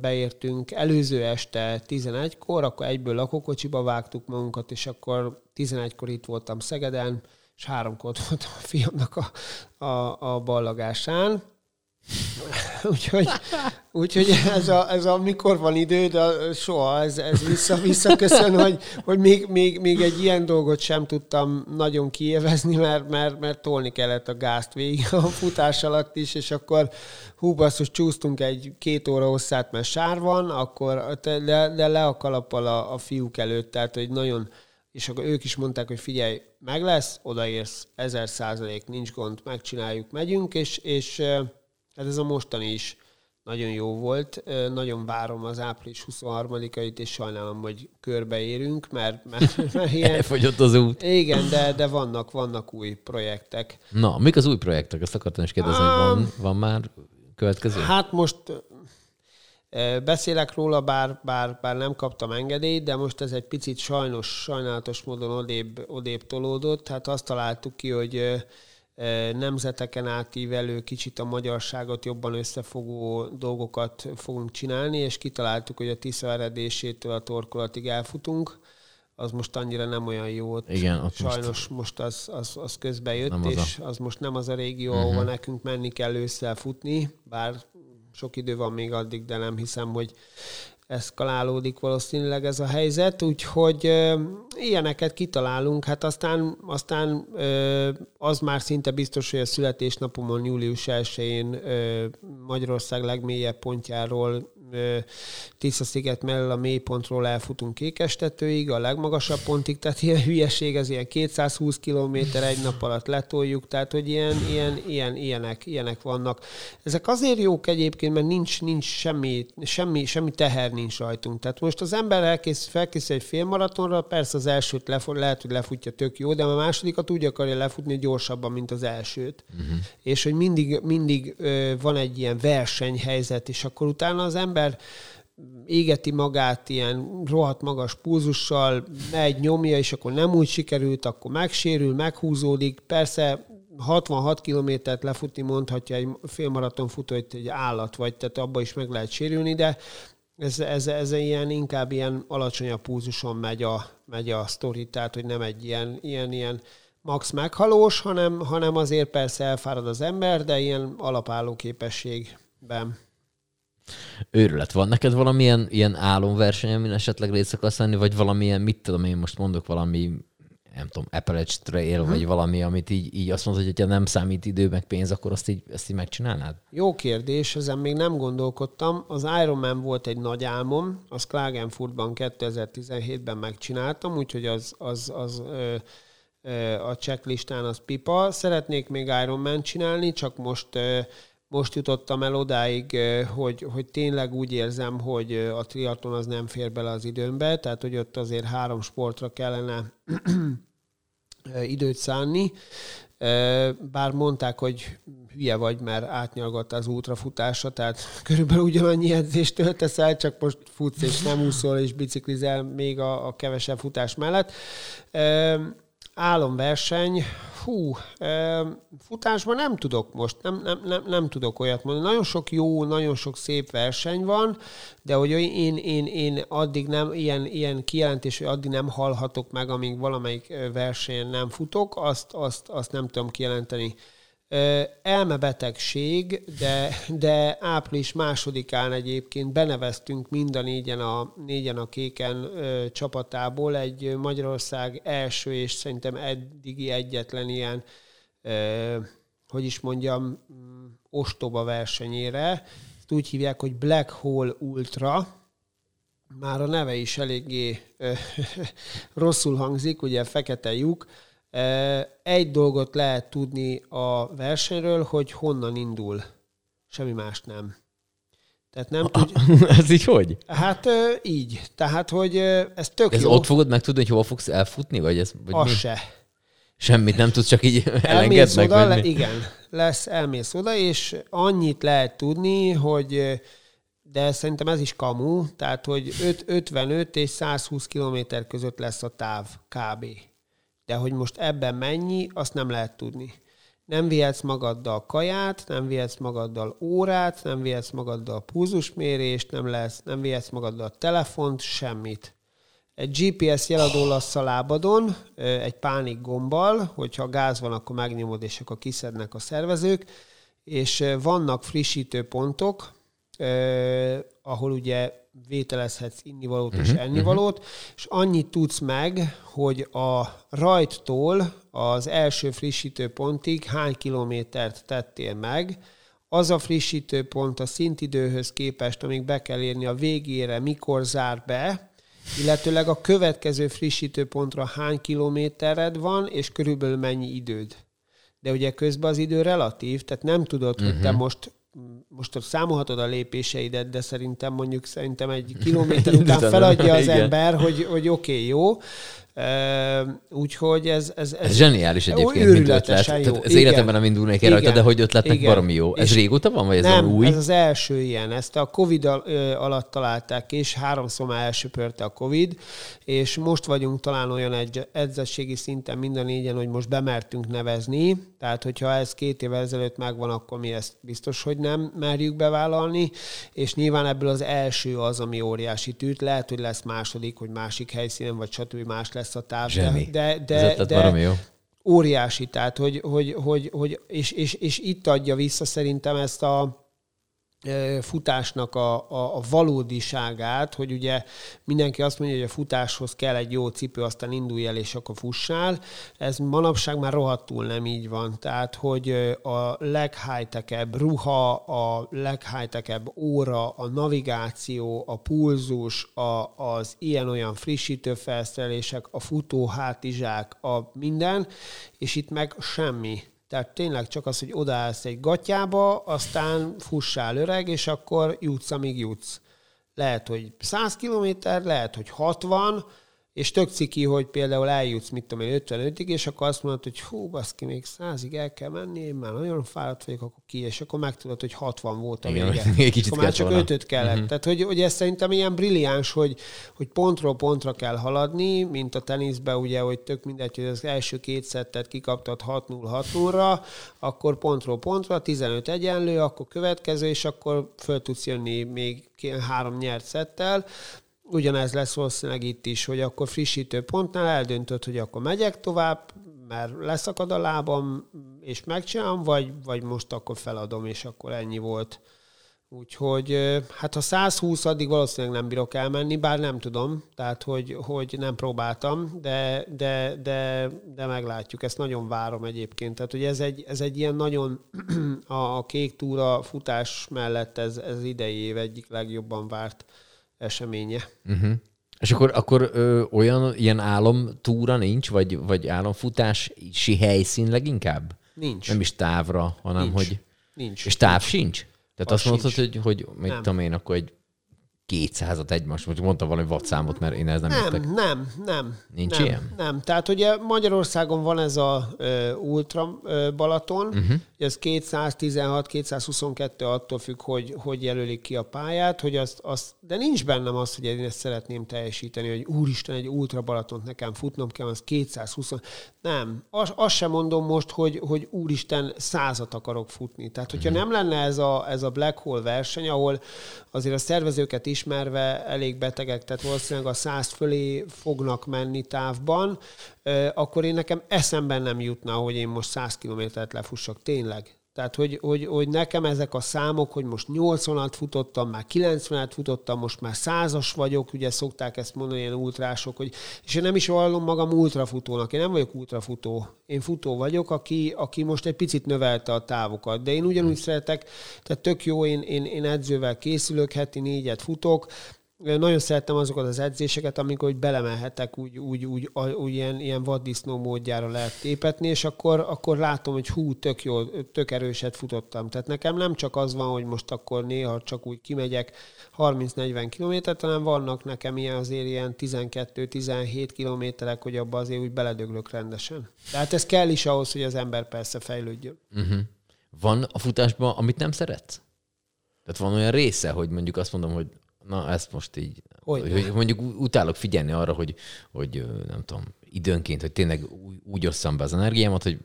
beértünk előző este 11-kor, akkor egyből lakókocsiba vágtuk magunkat, és akkor 11-kor itt voltam Szegeden, és háromkor voltam a fiamnak a, a, a ballagásán. úgyhogy, úgyhogy ez, a, ez a mikor van idő, de soha ez, ez vissza, visszaköszön, hogy, hogy még, még, még, egy ilyen dolgot sem tudtam nagyon kiévezni, mert, mert, mert tolni kellett a gázt végig a futás alatt is, és akkor hú, basszus, csúsztunk egy két óra hosszát, mert sár van, akkor de, de le a kalappal a, a fiúk előtt, tehát hogy nagyon és akkor ők is mondták, hogy figyelj, meg lesz, odaérsz, ezer százalék, nincs gond, megcsináljuk, megyünk, és, és hát ez a mostani is nagyon jó volt. Nagyon várom az április 23-ait, és sajnálom, hogy körbeérünk, mert, mert, mert ilyen... Elfogyott az út. Igen, de, de vannak, vannak új projektek. Na, mik az új projektek? Ezt akartam is kérdezni, hogy van, van már következő? Hát most Beszélek róla, bár, bár, bár nem kaptam engedélyt, de most ez egy picit sajnos, sajnálatos módon odébb, odébb tolódott. Hát azt találtuk ki, hogy nemzeteken átívelő, kicsit a magyarságot jobban összefogó dolgokat fogunk csinálni, és kitaláltuk, hogy a Tisza eredésétől a torkolatig elfutunk. Az most annyira nem olyan jó. Ott Igen, ott Sajnos most, most az, az, az közbe jött, az és a... az most nem az a régió, uh-huh. ahova nekünk menni kell ősszel futni, bár sok idő van még addig, de nem hiszem, hogy eszkalálódik valószínűleg ez a helyzet, úgyhogy ö, ilyeneket kitalálunk, hát aztán, aztán ö, az már szinte biztos, hogy a születésnapomon július 1-én Magyarország legmélyebb pontjáról Tisza-sziget mellől a mélypontról elfutunk Kékestetőig, a legmagasabb pontig, tehát ilyen hülyeség, ez ilyen 220 km egy nap alatt letoljuk, tehát hogy ilyen, ilyen, ilyen, ilyenek, ilyenek vannak. Ezek azért jók egyébként, mert nincs, nincs semmi, semmi, semmi teher nincs rajtunk. Tehát most az ember elkész, felkészül egy félmaratonra, persze az elsőt lefut, lehet, hogy lefutja tök jó, de a másodikat úgy akarja lefutni gyorsabban, mint az elsőt. Uh-huh. És hogy mindig, mindig van egy ilyen versenyhelyzet, és akkor utána az ember égeti magát ilyen rohadt magas pulzussal, megy, nyomja, és akkor nem úgy sikerült, akkor megsérül, meghúzódik. Persze 66 kilométert lefutni mondhatja egy félmaraton futó, hogy egy állat vagy, tehát abba is meg lehet sérülni, de ez, ez, ez ilyen, inkább ilyen alacsonyabb púzuson megy a, megy a sztori, tehát hogy nem egy ilyen, ilyen, ilyen max meghalós, hanem, hanem azért persze elfárad az ember, de ilyen alapálló képességben. Őrület. Van neked valamilyen ilyen álomverseny, amin esetleg részt akarsz venni, vagy valamilyen, mit tudom én most mondok, valami nem tudom, Appalache Trail, uh-huh. vagy valami, amit így, így azt mondod, hogy ha nem számít idő meg pénz, akkor azt így, ezt így megcsinálnád? Jó kérdés, ezen még nem gondolkodtam. Az Ironman volt egy nagy álmom, az Klagenfurtban 2017-ben megcsináltam, úgyhogy az, az, az ö, ö, a checklistán az pipa. Szeretnék még Ironman csinálni, csak most ö, most jutottam el odáig, hogy, hogy tényleg úgy érzem, hogy a triatlon az nem fér bele az időmbe, tehát hogy ott azért három sportra kellene időt szánni. Bár mondták, hogy hülye vagy, mert átnyalgott az útrafutása, tehát körülbelül ugyanannyi edzést töltesz el, csak most futsz és nem úszol és biciklizel még a, a kevesebb futás mellett. Álomverseny, hú, futásban nem tudok most, nem, nem, nem, nem tudok olyat mondani. Nagyon sok jó, nagyon sok szép verseny van, de hogy én, én, én addig nem, ilyen, ilyen kijelentés, hogy addig nem hallhatok meg, amíg valamelyik versenyen nem futok, azt, azt, azt nem tudom kijelenteni elmebetegség, de, de április másodikán egyébként beneveztünk mind a négyen a, négyen a kéken ö, csapatából egy Magyarország első és szerintem eddigi egyetlen ilyen, ö, hogy is mondjam, ostoba versenyére. Ezt úgy hívják, hogy Black Hole Ultra, már a neve is eléggé ö, rosszul hangzik, ugye fekete lyuk, egy dolgot lehet tudni a versenyről, hogy honnan indul. Semmi más nem. Tehát nem tud... Ez így hogy? Hát így. Tehát, hogy ez tök ez jó. ott fogod megtudni, hogy hol fogsz elfutni? Vagy ez, vagy Az mi? se. Semmit nem tudsz, csak így elenged meg. Oda, le, igen, lesz, elmész oda, és annyit lehet tudni, hogy de szerintem ez is kamu, tehát, hogy 5, 55 és 120 kilométer között lesz a táv kb. De hogy most ebben mennyi, azt nem lehet tudni. Nem vihetsz magaddal kaját, nem vihetsz magaddal órát, nem vihetsz magaddal púzusmérést, nem, lesz, nem vihetsz magaddal telefont, semmit. Egy GPS jeladó lesz a lábadon, egy pánik gombbal, hogyha gáz van, akkor megnyomod, és akkor kiszednek a szervezők, és vannak frissítő pontok, ahol ugye vételezhetsz innivalót uh-huh, és mhm, ennivalót, uh-huh. és annyit tudsz meg, hogy a rajttól az első frissítő pontig hány kilométert tettél meg, az a frissítő pont a szintidőhöz képest, amíg be kell érni a végére, mikor zár be, illetőleg a következő frissítő pontra hány kilométered van, és körülbelül mennyi időd. De ugye közben az idő relatív, tehát nem tudod, uh-huh. hogy te mhm. most most számolhatod a lépéseidet, de szerintem mondjuk szerintem egy kilométer után feladja az ember, hogy, hogy oké, okay, jó, Úgyhogy ez... Ez, ez, ez zseniális egyébként, mint ötlet. Jó. Tehát ez életemben nem indulnék el rajta, de hogy ötletnek Igen. baromi jó. Ez és régóta van, vagy ez nem, új? ez az első ilyen. Ezt a Covid alatt találták, és háromszor már elsöpörte a Covid, és most vagyunk talán olyan egy edzettségi szinten mind a négyen, hogy most bemertünk nevezni. Tehát, hogyha ez két évvel ezelőtt megvan, akkor mi ezt biztos, hogy nem merjük bevállalni, és nyilván ebből az első az, ami óriási tűt. Lehet, hogy lesz második, hogy másik helyszínen, vagy stb. más lesz lesz a táv. Zseni. De, de, de, de jó. óriási, tehát hogy, hogy, hogy, hogy és, és, és itt adja vissza szerintem ezt a futásnak a, a, a valódiságát, hogy ugye mindenki azt mondja, hogy a futáshoz kell egy jó cipő, aztán indulj el, és akkor fussál. Ez manapság már rohadtul nem így van. Tehát, hogy a leghigh ruha, a leghigh óra, a navigáció, a pulzus, a, az ilyen-olyan frissítő felszerelések, a futó hátizsák, a minden, és itt meg semmi tehát tényleg csak az, hogy odaállsz egy gatyába, aztán fussál öreg, és akkor jutsz, amíg jutsz. Lehet, hogy 100 kilométer, lehet, hogy 60, és tök ciki, hogy például eljutsz, mit tudom én, 55-ig, és akkor azt mondod, hogy hú, baszki, még 100-ig el kell menni, én már nagyon fáradt vagyok, akkor ki, és akkor megtudod, hogy 60 volt a vége. Igen, kicsit akkor már csak 5 kellett. Uh-huh. Tehát, hogy, hogy ez szerintem ilyen brilliáns, hogy, hogy pontról pontra kell haladni, mint a teniszben, ugye, hogy tök mindegy, hogy az első két szettet kikaptad 6-0-6-0-ra, akkor pontról pontra, 15 egyenlő, akkor következő, és akkor föl tudsz jönni még három nyert szettel, ugyanez lesz valószínűleg itt is, hogy akkor frissítő pontnál eldöntöd, hogy akkor megyek tovább, mert leszakad a lábam, és megcsinálom, vagy, vagy most akkor feladom, és akkor ennyi volt. Úgyhogy hát ha 120 addig valószínűleg nem bírok elmenni, bár nem tudom, tehát hogy, hogy nem próbáltam, de, de, de, de meglátjuk. Ezt nagyon várom egyébként. Tehát hogy ez egy, ez egy ilyen nagyon a, a kék túra futás mellett ez, ez idei év egyik legjobban várt eseménye. Uh-huh. És akkor, akkor ö, olyan ilyen álomtúra nincs, vagy, vagy álomfutási helyszín leginkább? Nincs. Nem is távra, hanem nincs. hogy... Nincs. És táv nincs. sincs? Tehát Az azt mondtad, sincs. hogy, hogy mit tudom én, akkor egy 200-at egymás, most mondtam valami vadszámot, mert én ez nem, Nem, értek. nem, nem. Nincs nem, ilyen? Nem. Tehát ugye Magyarországon van ez a ö, Ultra ö, Balaton, uh-huh. ez 216-222 attól függ, hogy, hogy jelölik ki a pályát, hogy azt, azt, de nincs bennem az, hogy én ezt szeretném teljesíteni, hogy úristen, egy Ultra Balatont nekem futnom kell, az 220. Nem. Azt, azt sem mondom most, hogy, hogy úristen, százat akarok futni. Tehát, hogyha uh-huh. nem lenne ez a, ez a Black Hole verseny, ahol azért a szervezőket ismerve elég betegek, tehát valószínűleg a száz fölé fognak menni távban, akkor én nekem eszemben nem jutna, hogy én most 100 kilométert lefussak. Tényleg. Tehát, hogy, hogy, hogy nekem ezek a számok, hogy most 80-at futottam, már 90-et futottam, most már százas vagyok, ugye szokták ezt mondani ilyen ultrások, hogy, és én nem is vallom magam ultrafutónak, én nem vagyok ultrafutó. Én futó vagyok, aki, aki most egy picit növelte a távokat, de én ugyanúgy szeretek, tehát tök jó, én, én, én edzővel készülök, heti négyet futok, nagyon szerettem azokat az edzéseket, amikor hogy belemelhetek, úgy, úgy, úgy, úgy ilyen, ilyen vaddisznó módjára lehet tépetni, és akkor, akkor látom, hogy hú, tök jó, tök erőset futottam. Tehát nekem nem csak az van, hogy most akkor néha csak úgy kimegyek 30-40 kilométert, hanem vannak nekem ilyen azért ilyen 12-17 kilométerek, hogy abba azért úgy beledöglök rendesen. Tehát ez kell is ahhoz, hogy az ember persze fejlődjön. Uh-huh. Van a futásban, amit nem szeretsz? Tehát van olyan része, hogy mondjuk azt mondom, hogy na ezt most így, Hogy hogy, mondjuk utálok figyelni arra, hogy, hogy nem tudom, időnként, hogy tényleg úgy, osszam be az energiámat, hogy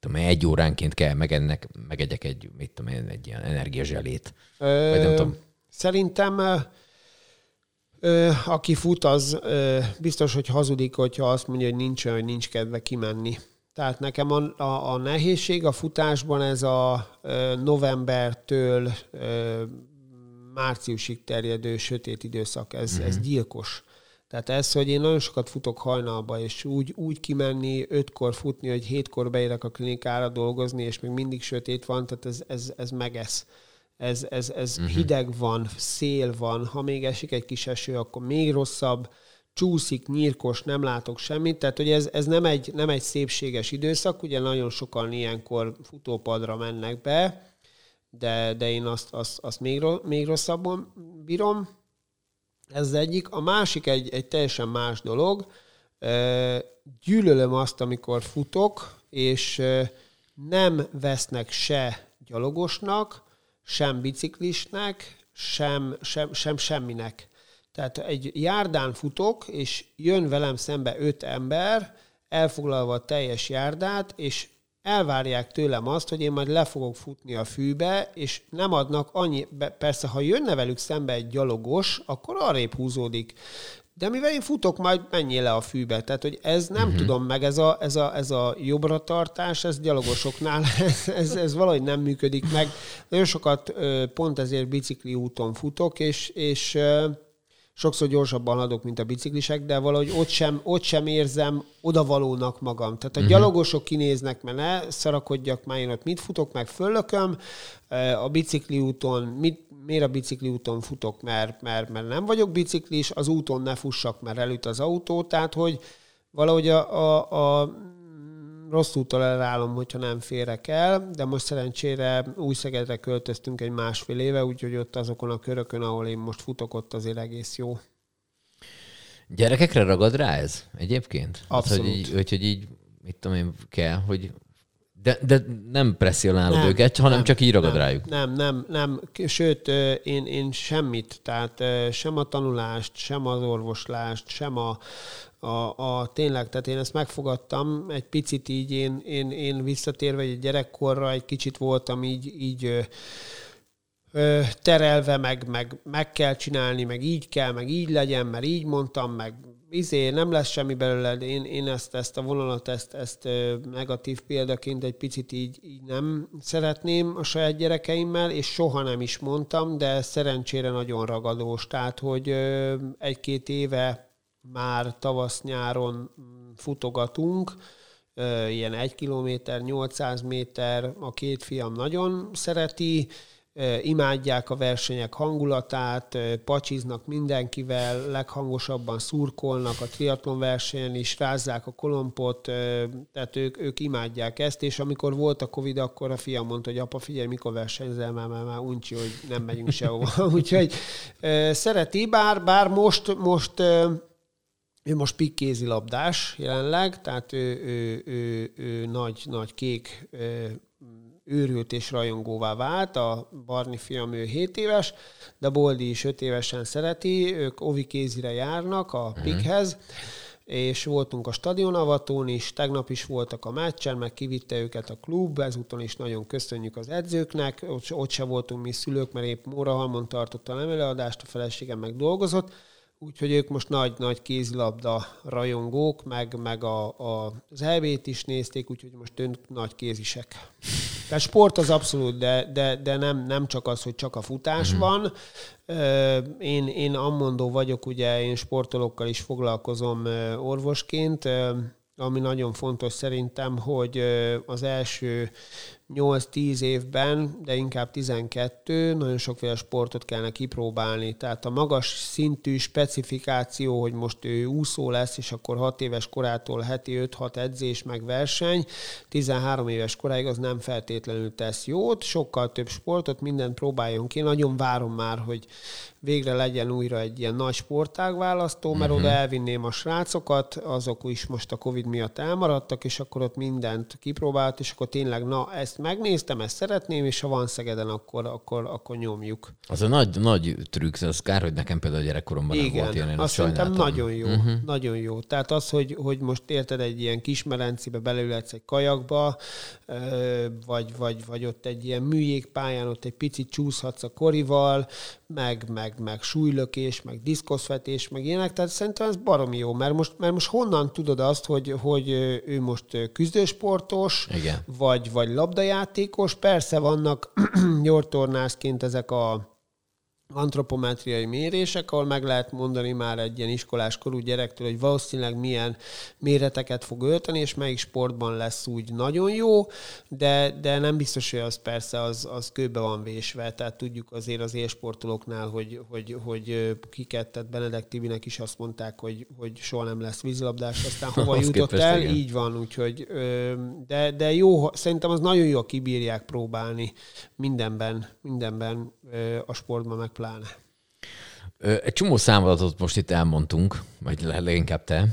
tudom, egy óránként kell megennek, megegyek egy, mit tudom én, egy ilyen energiazselét. Ö, Vagy nem tudom. Szerintem ö, aki fut, az ö, biztos, hogy hazudik, hogyha azt mondja, hogy nincs hogy nincs kedve kimenni. Tehát nekem a, a, a nehézség a futásban ez a ö, novembertől ö, márciusig terjedő sötét időszak, ez, mm-hmm. ez gyilkos. Tehát ez, hogy én nagyon sokat futok hajnalba, és úgy, úgy kimenni, ötkor futni, hogy hétkor beérek a klinikára dolgozni, és még mindig sötét van, tehát ez, ez, ez megesz. Ez, ez, ez uh-huh. hideg van, szél van, ha még esik egy kis eső, akkor még rosszabb, csúszik, nyírkos, nem látok semmit, tehát hogy ez, ez nem, egy, nem egy szépséges időszak, ugye nagyon sokan ilyenkor futópadra mennek be, de, de én azt, azt, azt még, még rosszabban bírom. Ez az egyik. A másik egy, egy teljesen más dolog. Gyűlölöm azt, amikor futok, és nem vesznek se gyalogosnak, sem biciklisnek, sem, sem, sem semminek. Tehát egy járdán futok, és jön velem szembe öt ember, elfoglalva a teljes járdát, és elvárják tőlem azt, hogy én majd le fogok futni a fűbe, és nem adnak annyi, persze ha jönne velük szembe egy gyalogos, akkor arrébb húzódik. De mivel én futok, majd menjél le a fűbe. Tehát, hogy ez nem uh-huh. tudom meg, ez a, ez, a, ez a jobbra tartás, ez gyalogosoknál, ez, ez, ez valahogy nem működik meg. Nagyon sokat pont ezért bicikli úton futok, és, és sokszor gyorsabban adok, mint a biciklisek, de valahogy ott sem, ott sem érzem odavalónak magam. Tehát a uh-huh. gyalogosok kinéznek, mert ne szarakodjak már, én ott mit futok, meg föllököm, a bicikli úton, mit, miért a bicikli úton futok, mert, mert, mert nem vagyok biciklis, az úton ne fussak, mert elüt az autó, tehát hogy valahogy a, a, a rossz úton elállom, hogyha nem férek el, de most szerencsére új Szegedre költöztünk egy másfél éve, úgyhogy ott azokon a körökön, ahol én most futok, ott azért egész jó. Gyerekekre ragad rá ez egyébként? Abszolút. Hát, hogy, így, hogy, hogy így, mit tudom én, kell, hogy de, de nem presszionálod nem, őket, hanem nem, csak így ragad nem, rájuk. Nem, nem, nem. Sőt, én, én semmit, tehát sem a tanulást, sem az orvoslást, sem a, a, a tényleg, tehát én ezt megfogadtam egy picit így, én, én, én visszatérve egy gyerekkorra egy kicsit voltam így, így terelve, meg, meg, meg kell csinálni, meg így kell, meg így legyen, mert így mondtam, meg izé, nem lesz semmi belőle, de én, én ezt, ezt a vonalat, ezt, ezt negatív példaként egy picit így, így nem szeretném a saját gyerekeimmel, és soha nem is mondtam, de szerencsére nagyon ragadós. Tehát, hogy egy-két éve már tavasz-nyáron futogatunk, ilyen egy kilométer, 800 méter, a két fiam nagyon szereti, imádják a versenyek hangulatát, pacsiznak mindenkivel, leghangosabban szurkolnak a triatlon versenyen is, rázzák a kolompot, tehát ők, ők imádják ezt, és amikor volt a Covid, akkor a fiam mondta, hogy apa, figyelj, mikor versenyzel, már, már, már uncsi, hogy nem megyünk sehova. Úgyhogy szereti, bár, bár most, most ő most pikkézilabdás jelenleg, tehát ő, ő, ő, ő nagy, nagy kék őrült és rajongóvá vált. A Barni fiam ő 7 éves, de Boldi is 5 évesen szereti. Ők ovi kézire járnak a mhm. pikhez, és voltunk a stadionavatón is, tegnap is voltak a meccsen, meg kivitte őket a klub, ezúton is nagyon köszönjük az edzőknek, ott, ott se voltunk mi szülők, mert épp Mórahalmon tartotta a nevelőadást, a feleségem meg dolgozott, Úgyhogy ők most nagy-nagy kézilabda rajongók, meg, meg a, a, az elvét is nézték, úgyhogy most ők nagy kézisek. Tehát sport az abszolút, de, de, de nem, nem csak az, hogy csak a futás mm. van. Én, én ammondó vagyok, ugye én sportolókkal is foglalkozom orvosként, ami nagyon fontos szerintem, hogy az első 8-10 évben, de inkább 12, nagyon sokféle sportot kellene kipróbálni. Tehát a magas szintű specifikáció, hogy most ő úszó lesz, és akkor 6 éves korától heti 5-6 edzés meg verseny, 13 éves koráig az nem feltétlenül tesz jót, sokkal több sportot, mindent próbáljon ki. Nagyon várom már, hogy végre legyen újra egy ilyen nagy sportágválasztó, mert uh-huh. oda elvinném a srácokat, azok is most a Covid miatt elmaradtak, és akkor ott mindent kipróbált, és akkor tényleg, na, ezt megnéztem, ezt szeretném, és ha van Szegeden, akkor, akkor, akkor nyomjuk. Az a nagy, nagy trükk, az kár, hogy nekem például a gyerekkoromban Igen, nem volt ilyen, én azt szerintem nagyon jó, uh-huh. nagyon jó. Tehát az, hogy, hogy most érted egy ilyen kismerencibe belülhetsz egy kajakba, vagy, vagy, vagy ott egy ilyen műjégpályán, ott egy picit csúszhatsz a korival, meg, meg, meg súlylökés, meg diszkoszvetés, meg ilyenek, tehát szerintem ez baromi jó, mert most, mert most honnan tudod azt, hogy, hogy ő most küzdősportos, Igen. vagy, vagy labdajátékos, persze vannak gyortornászként ezek a antropometriai mérések, ahol meg lehet mondani már egy ilyen iskolás korú gyerektől, hogy valószínűleg milyen méreteket fog ölteni, és melyik sportban lesz úgy nagyon jó, de, de nem biztos, hogy az persze az, az kőbe van vésve, tehát tudjuk azért az élsportolóknál, hogy, hogy, hogy kiket, tehát Benedek Tibinek is azt mondták, hogy, hogy soha nem lesz vízilabdás, aztán hova jutott el, igen. így van, úgyhogy de, de jó, szerintem az nagyon jó, kibírják próbálni mindenben, mindenben a sportban meg pláne. Egy csomó számadatot most itt elmondtunk, vagy leginkább te.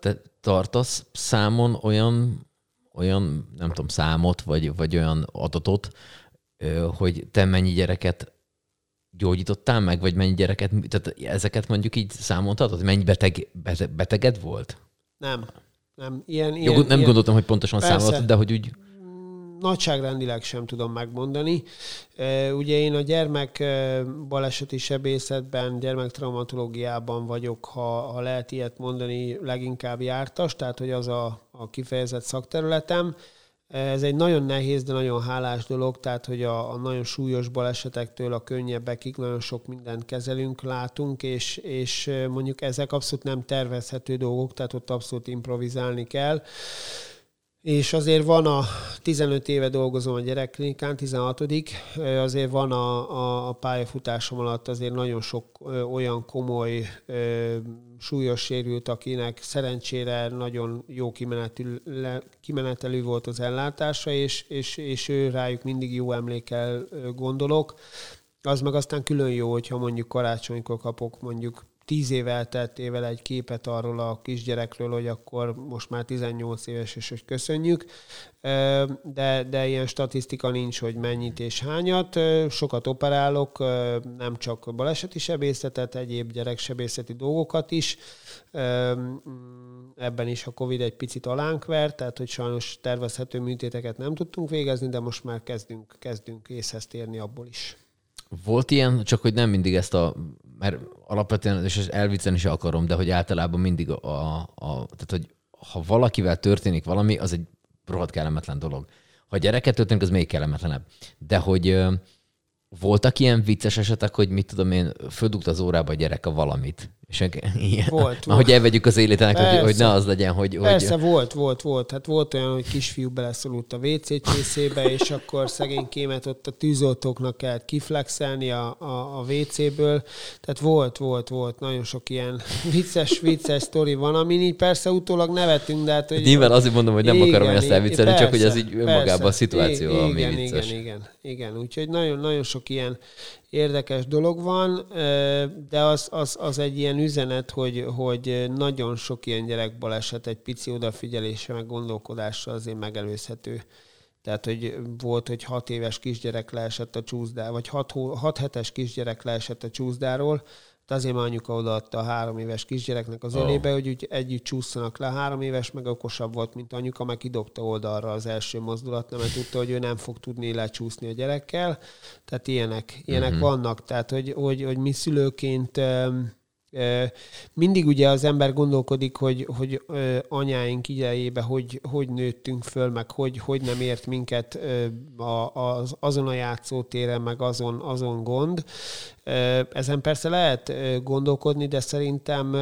Te tartasz számon olyan, olyan nem tudom, számot, vagy, vagy olyan adatot, hogy te mennyi gyereket gyógyítottál meg, vagy mennyi gyereket, tehát ezeket mondjuk így számoltatod? Mennyi beteg, beteged volt? Nem. Nem, ilyen, Jó, ilyen, nem ilyen, gondoltam, hogy pontosan számoltad, de hogy úgy nagyságrendileg sem tudom megmondani. Ugye én a gyermek baleseti sebészetben, gyermektraumatológiában vagyok, ha, ha lehet ilyet mondani, leginkább jártas, tehát hogy az a, a kifejezett szakterületem. Ez egy nagyon nehéz, de nagyon hálás dolog, tehát hogy a, a nagyon súlyos balesetektől a könnyebbekig nagyon sok mindent kezelünk, látunk, és, és mondjuk ezek abszolút nem tervezhető dolgok, tehát ott abszolút improvizálni kell és azért van a 15 éve dolgozom a gyerekklinikán, 16 azért van a, a, a pályafutásom alatt azért nagyon sok ö, olyan komoly, ö, súlyos sérült, akinek szerencsére nagyon jó kimenetelű, kimenetelű volt az ellátása, és, és, és ő rájuk mindig jó emlékel gondolok. Az meg aztán külön jó, hogyha mondjuk karácsonykor kapok mondjuk tíz év elteltével egy képet arról a kisgyerekről, hogy akkor most már 18 éves, és hogy köszönjük. De, de ilyen statisztika nincs, hogy mennyit és hányat. Sokat operálok, nem csak baleseti sebészetet, egyéb gyereksebészeti dolgokat is. Ebben is a Covid egy picit alánk vert, tehát hogy sajnos tervezhető műtéteket nem tudtunk végezni, de most már kezdünk, kezdünk észhez térni abból is. Volt ilyen, csak hogy nem mindig ezt a, mert alapvetően, és elvicceni is akarom, de hogy általában mindig a, a, tehát hogy ha valakivel történik valami, az egy rohadt kellemetlen dolog. Ha gyereket történik, az még kellemetlenebb. De hogy voltak ilyen vicces esetek, hogy mit tudom én, földugt az órába a gyerek a valamit, és ilyen, volt, volt. hogy elvegyük az életének, hogy, hogy ne az legyen, hogy... Persze, hogy... volt, volt, volt. Hát volt olyan, hogy kisfiú beleszorult a WC csészébe, és akkor szegénykémet ott a tűzoltóknak kellett kiflexelni a, a, a WC-ből. Tehát volt, volt, volt. Nagyon sok ilyen vicces, vicces sztori van, amin így persze utólag nevetünk, de hát... Hogy Nyilván azért mondom, hogy nem igen, akarom ezt elviccelni, csak hogy ez így önmagában a szituáció, igen, ami igen, vicces. Igen, igen, igen. Úgyhogy nagyon, nagyon sok ilyen érdekes dolog van, de az, az, az egy ilyen üzenet, hogy, hogy nagyon sok ilyen gyerekbaleset egy pici odafigyelése, meg gondolkodással azért megelőzhető. Tehát, hogy volt, hogy hat éves kisgyerek leesett a csúszdáról, vagy hat, hat hetes kisgyerek leesett a csúszdáról, de azért már anyuka odaadta a három éves kisgyereknek az ölébe, oh. hogy úgy együtt csúszanak le. Három éves meg okosabb volt, mint anyuka, meg kidobta oldalra az első mozdulat, mert tudta, hogy ő nem fog tudni lecsúszni a gyerekkel. Tehát ilyenek, ilyenek mm-hmm. vannak. Tehát, hogy, hogy, hogy mi szülőként mindig ugye az ember gondolkodik, hogy, hogy anyáink idejébe hogy, hogy nőttünk föl, meg hogy, hogy nem ért minket az, azon a játszótéren, meg azon, azon gond. Ezen persze lehet gondolkodni, de szerintem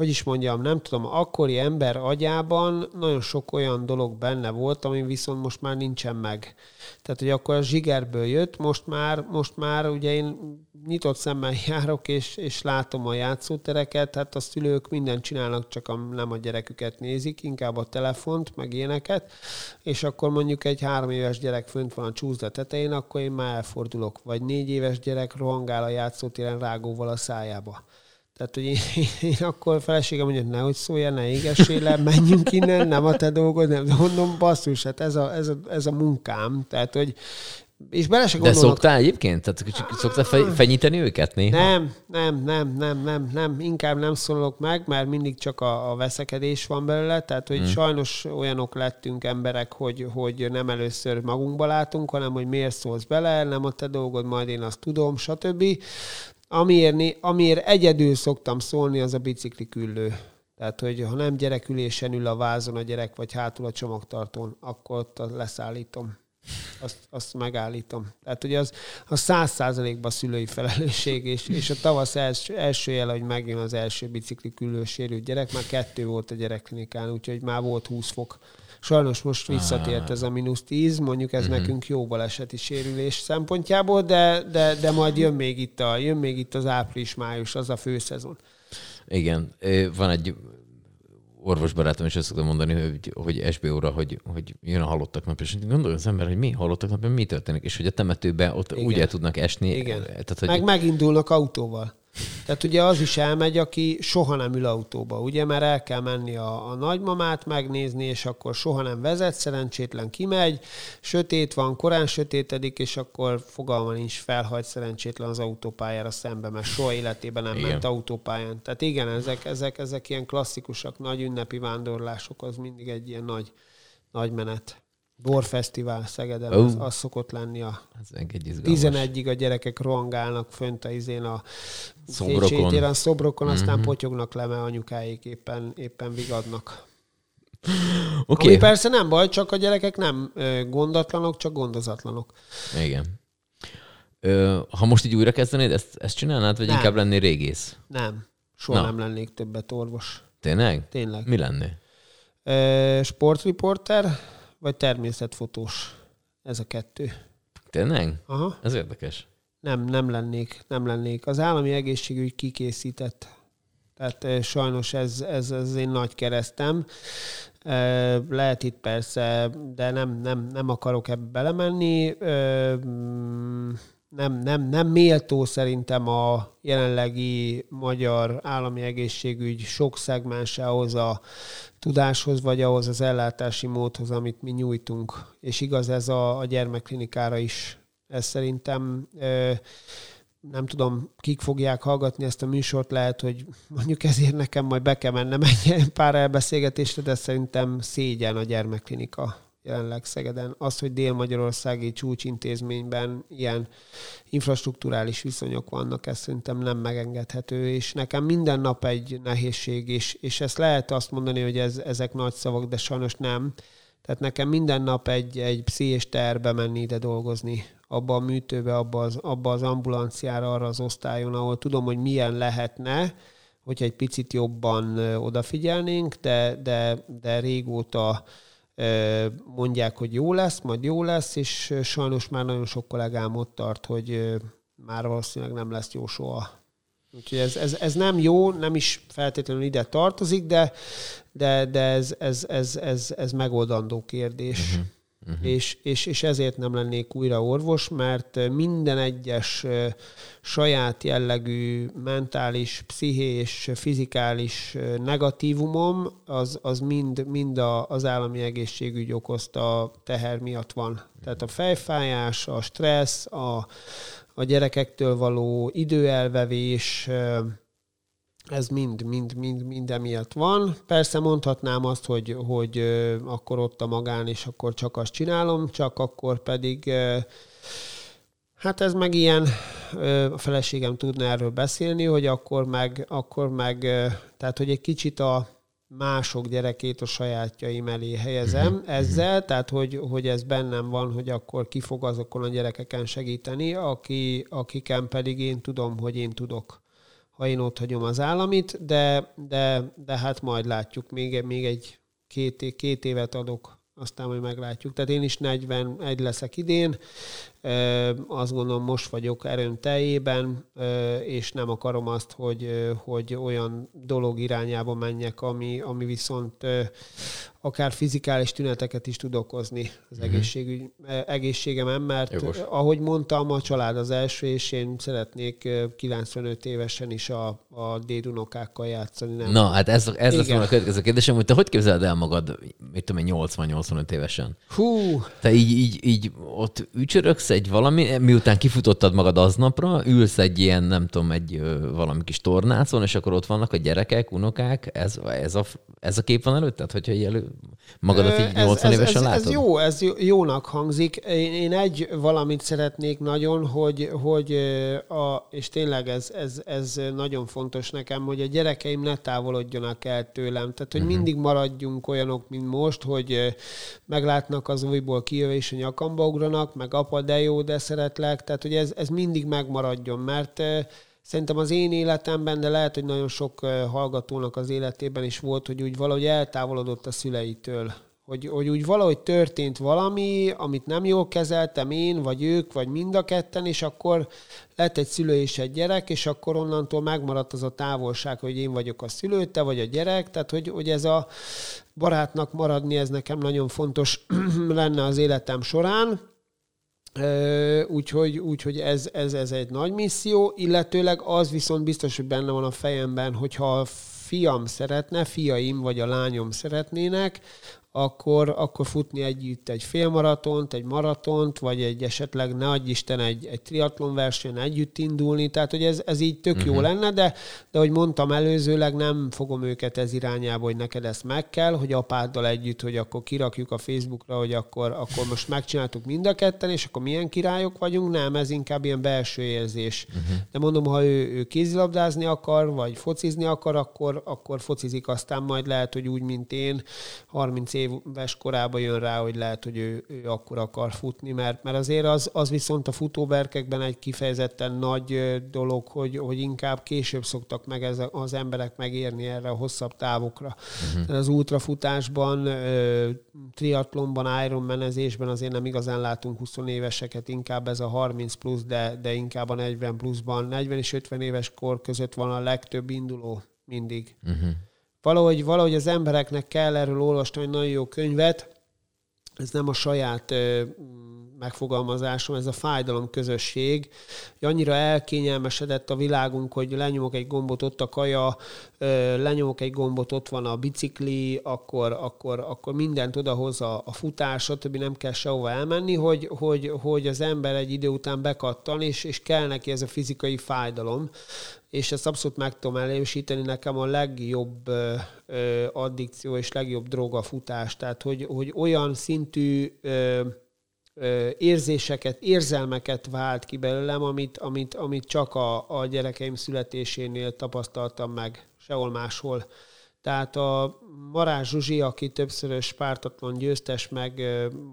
hogy is mondjam, nem tudom, akkori ember agyában nagyon sok olyan dolog benne volt, ami viszont most már nincsen meg. Tehát, hogy akkor a zsigerből jött, most már, most már ugye én nyitott szemmel járok, és, és látom a játszótereket, hát a szülők mindent csinálnak, csak a, nem a gyereküket nézik, inkább a telefont, meg ilyeneket, és akkor mondjuk egy három éves gyerek fönt van a csúszda tetején, akkor én már elfordulok, vagy négy éves gyerek rohangál a játszótéren rágóval a szájába. Tehát, hogy én, én akkor feleségem mondja, hogy nehogy szóljál, ne égessél le, menjünk innen, nem a te dolgod, nem. De mondom, basszus, hát ez a, ez a, ez a munkám. Tehát, hogy és bele se gondolnak... De szoktál egyébként? Tehát szoktál fe, fenyíteni őket néha? Nem, nem, nem, nem, nem, nem. Inkább nem szólok meg, mert mindig csak a, a veszekedés van belőle. Tehát, hogy hmm. sajnos olyanok lettünk emberek, hogy, hogy nem először magunkba látunk, hanem hogy miért szólsz bele, nem a te dolgod, majd én azt tudom, stb. Amiért, amiért egyedül szoktam szólni, az a bicikli küllő. Tehát, hogy ha nem gyerekülésen ül a vázon a gyerek, vagy hátul a csomagtartón, akkor ott leszállítom. Azt, azt megállítom. Tehát, hogy az a száz százalékban szülői felelősség, és, és a tavasz első, első jele, hogy megjön az első bicikli küllő sérült gyerek, már kettő volt a gyerekklinikán, úgyhogy már volt 20 fok. Sajnos most visszatért ez a mínusz 10, mondjuk ez uh-huh. nekünk jó baleseti sérülés szempontjából, de, de, de majd jön még itt, a, jön még itt az április-május, az a főszezon. Igen, van egy orvosbarátom is ezt szoktam mondani, hogy, hogy SBO-ra, hogy, hogy jön a halottak nap, és gondolja az ember, hogy mi halottak nap, mi történik, és hogy a temetőben ott Igen. úgy el tudnak esni. Igen. Tehát, hogy... Meg megindulnak autóval. Tehát ugye az is elmegy, aki soha nem ül autóba, ugye, mert el kell menni a, a nagymamát megnézni, és akkor soha nem vezet, szerencsétlen kimegy, sötét van, korán sötétedik, és akkor fogalma nincs, felhagy szerencsétlen az autópályára szembe, mert soha életében nem igen. ment autópályán. Tehát igen, ezek, ezek, ezek ilyen klasszikusak, nagy ünnepi vándorlások, az mindig egy ilyen nagy, nagy menet. Borfesztivál Szegeden, oh. az, az szokott lenni a Ez egy 11-ig a gyerekek rohangálnak fönt a izén a Szobrokon. a szobrokon, aztán mm-hmm. potyognak le, mert anyukáik éppen, éppen vigadnak. Oké. Ami persze nem baj, csak a gyerekek nem gondatlanok, csak gondozatlanok. Igen. Ö, ha most így újra kezdenéd, ezt, ezt csinálnád, vagy Nem. inkább lennél régész? Nem. Soha Na. nem lennék többet orvos. Tényleg? Tényleg. Mi lennél? Ö, sportriporter, vagy természetfotós. Ez a kettő. Tényleg? Aha. Ez érdekes. Nem, nem lennék, nem lennék. Az állami egészségügy kikészített. Tehát eh, sajnos ez, ez az én nagy keresztem. Eh, Lehet itt persze, de nem, nem, nem akarok ebbe belemenni. Nem, nem, nem méltó szerintem a jelenlegi magyar állami egészségügy sok szegmense ahhoz a tudáshoz, vagy ahhoz az ellátási módhoz, amit mi nyújtunk. És igaz ez a, a gyermekklinikára is. Ez szerintem ö, nem tudom, kik fogják hallgatni ezt a műsort, lehet, hogy mondjuk ezért nekem majd be kell mennem egy pár elbeszélgetésre, de szerintem szégyen a gyermekklinika jelenleg Szegeden. Az, hogy Dél-Magyarországi csúcsintézményben ilyen infrastruktúrális viszonyok vannak, ez szerintem nem megengedhető, és nekem minden nap egy nehézség, és, és ezt lehet azt mondani, hogy ez, ezek nagy szavak, de sajnos nem. Tehát nekem minden nap egy, egy pszichés terbe menni ide dolgozni, abba a műtőbe, abba az, abba az ambulanciára, arra az osztályon, ahol tudom, hogy milyen lehetne, hogyha egy picit jobban odafigyelnénk, de, de, de régóta mondják, hogy jó lesz, majd jó lesz, és sajnos már nagyon sok kollégám ott tart, hogy már valószínűleg nem lesz jó soha. Úgyhogy ez, ez, ez nem jó, nem is feltétlenül ide tartozik, de, de, de ez, ez, ez, ez, ez megoldandó kérdés. Uh-huh. Uh-huh. És, és, és ezért nem lennék újra orvos, mert minden egyes ö, saját jellegű mentális, pszichés, fizikális ö, negatívumom, az, az mind, mind a, az állami egészségügy okozta teher miatt van. Tehát a fejfájás, a stressz, a, a gyerekektől való időelvevés, ez mind, mind, mind, mind emiatt van. Persze mondhatnám azt, hogy, hogy akkor ott a magán, és akkor csak azt csinálom, csak akkor pedig Hát ez meg ilyen, a feleségem tudna erről beszélni, hogy akkor meg, akkor meg tehát hogy egy kicsit a mások gyerekét a sajátjaim elé helyezem ezzel, tehát hogy, hogy ez bennem van, hogy akkor ki fog azokon a gyerekeken segíteni, aki, akiken pedig én tudom, hogy én tudok ha én ott hagyom az államit, de, de, de hát majd látjuk, még, még egy két, két évet adok, aztán majd meglátjuk. Tehát én is 41 leszek idén, azt gondolom most vagyok erőm teljében, és nem akarom azt, hogy, hogy olyan dolog irányába menjek, ami, ami viszont akár fizikális tüneteket is tud okozni az Mhm. egészségügy, egészségemen, mert Jogos. ahogy mondtam, a család az első, és én szeretnék ö, 95 évesen is a, a dédunokákkal játszani. Nem? Na, hát ez, ez lesz volna a következő kérdésem, hogy te hogy képzeled el magad, mit tudom én, 80-85 évesen? Hú, Te így, így, így ott ücsörögsz egy valami, miután kifutottad magad aznapra, ülsz egy ilyen, nem tudom, egy valami kis tornácon, és akkor ott vannak a gyerekek, unokák, ez, ez, a, ez a kép van előtted, hogyha így elő, magadat így 80 évesen ez, látod? Ez jó, ez jó- jónak hangzik. Én, én egy valamit szeretnék nagyon, hogy, hogy a, és tényleg ez, ez, ez nagyon fontos nekem, hogy a gyerekeim ne távolodjanak el tőlem. Tehát, hogy uh-huh. mindig maradjunk olyanok, mint most, hogy meglátnak az újból kijövő, és a nyakamba ugranak, meg apa, de jó, de szeretlek. Tehát, hogy ez, ez mindig megmaradjon, mert Szerintem az én életemben, de lehet, hogy nagyon sok hallgatónak az életében is volt, hogy úgy valahogy eltávolodott a szüleitől. Hogy, hogy úgy valahogy történt valami, amit nem jól kezeltem én, vagy ők, vagy mind a ketten, és akkor lett egy szülő és egy gyerek, és akkor onnantól megmaradt az a távolság, hogy én vagyok a szülő, te vagy a gyerek, tehát hogy, hogy ez a barátnak maradni, ez nekem nagyon fontos lenne az életem során. Úgyhogy, úgyhogy ez, ez, ez egy nagy misszió, illetőleg az viszont biztos, hogy benne van a fejemben, hogyha a fiam szeretne, fiaim vagy a lányom szeretnének, akkor, akkor futni együtt egy félmaratont, egy maratont, vagy egy esetleg, ne adj Isten, egy, egy triatlon versenyen együtt indulni. Tehát, hogy ez, ez így tök uh-huh. jó mhm. lenne, de, de hogy mondtam előzőleg, nem fogom őket ez irányába, hogy neked ezt meg kell, hogy apáddal együtt, hogy akkor kirakjuk a Facebookra, hogy akkor, akkor most megcsináltuk mind a ketten, és akkor milyen királyok vagyunk. Nem, ez inkább ilyen belső érzés. Uh-huh. De mondom, ha ő, ő kézilabdázni akar, vagy focizni akar, akkor, akkor focizik, aztán majd lehet, hogy úgy, mint én, 30 éves korában jön rá, hogy lehet, hogy ő, ő akkor akar futni, mert, mert azért az, az viszont a futóberkekben egy kifejezetten nagy dolog, hogy, hogy inkább később szoktak meg ez az emberek megérni erre a hosszabb távokra. Uh-huh. Az ultrafutásban, triatlonban, ironmanezésben azért nem igazán látunk 20 éveseket, inkább ez a 30 plusz, de, de inkább a 40 pluszban, 40 és 50 éves kor között van a legtöbb induló mindig. Uh-huh valahogy, valahogy az embereknek kell erről olvasni egy nagyon jó könyvet, ez nem a saját ö, megfogalmazásom, ez a fájdalom közösség. Annyira elkényelmesedett a világunk, hogy lenyomok egy gombot, ott a kaja, ö, lenyomok egy gombot, ott van a bicikli, akkor, akkor, akkor mindent odahoz a, a futás, stb. nem kell sehova elmenni, hogy, hogy, hogy az ember egy idő után bekattan, és, és kell neki ez a fizikai fájdalom és ezt abszolút meg tudom elősíteni, nekem a legjobb ö, addikció és legjobb droga a futás. Tehát, hogy, hogy olyan szintű ö, érzéseket, érzelmeket vált ki belőlem, amit, amit, amit csak a, a gyerekeim születésénél tapasztaltam meg, sehol máshol. Tehát a Marás Zsuzsi, aki többszörös pártatlan győztes, meg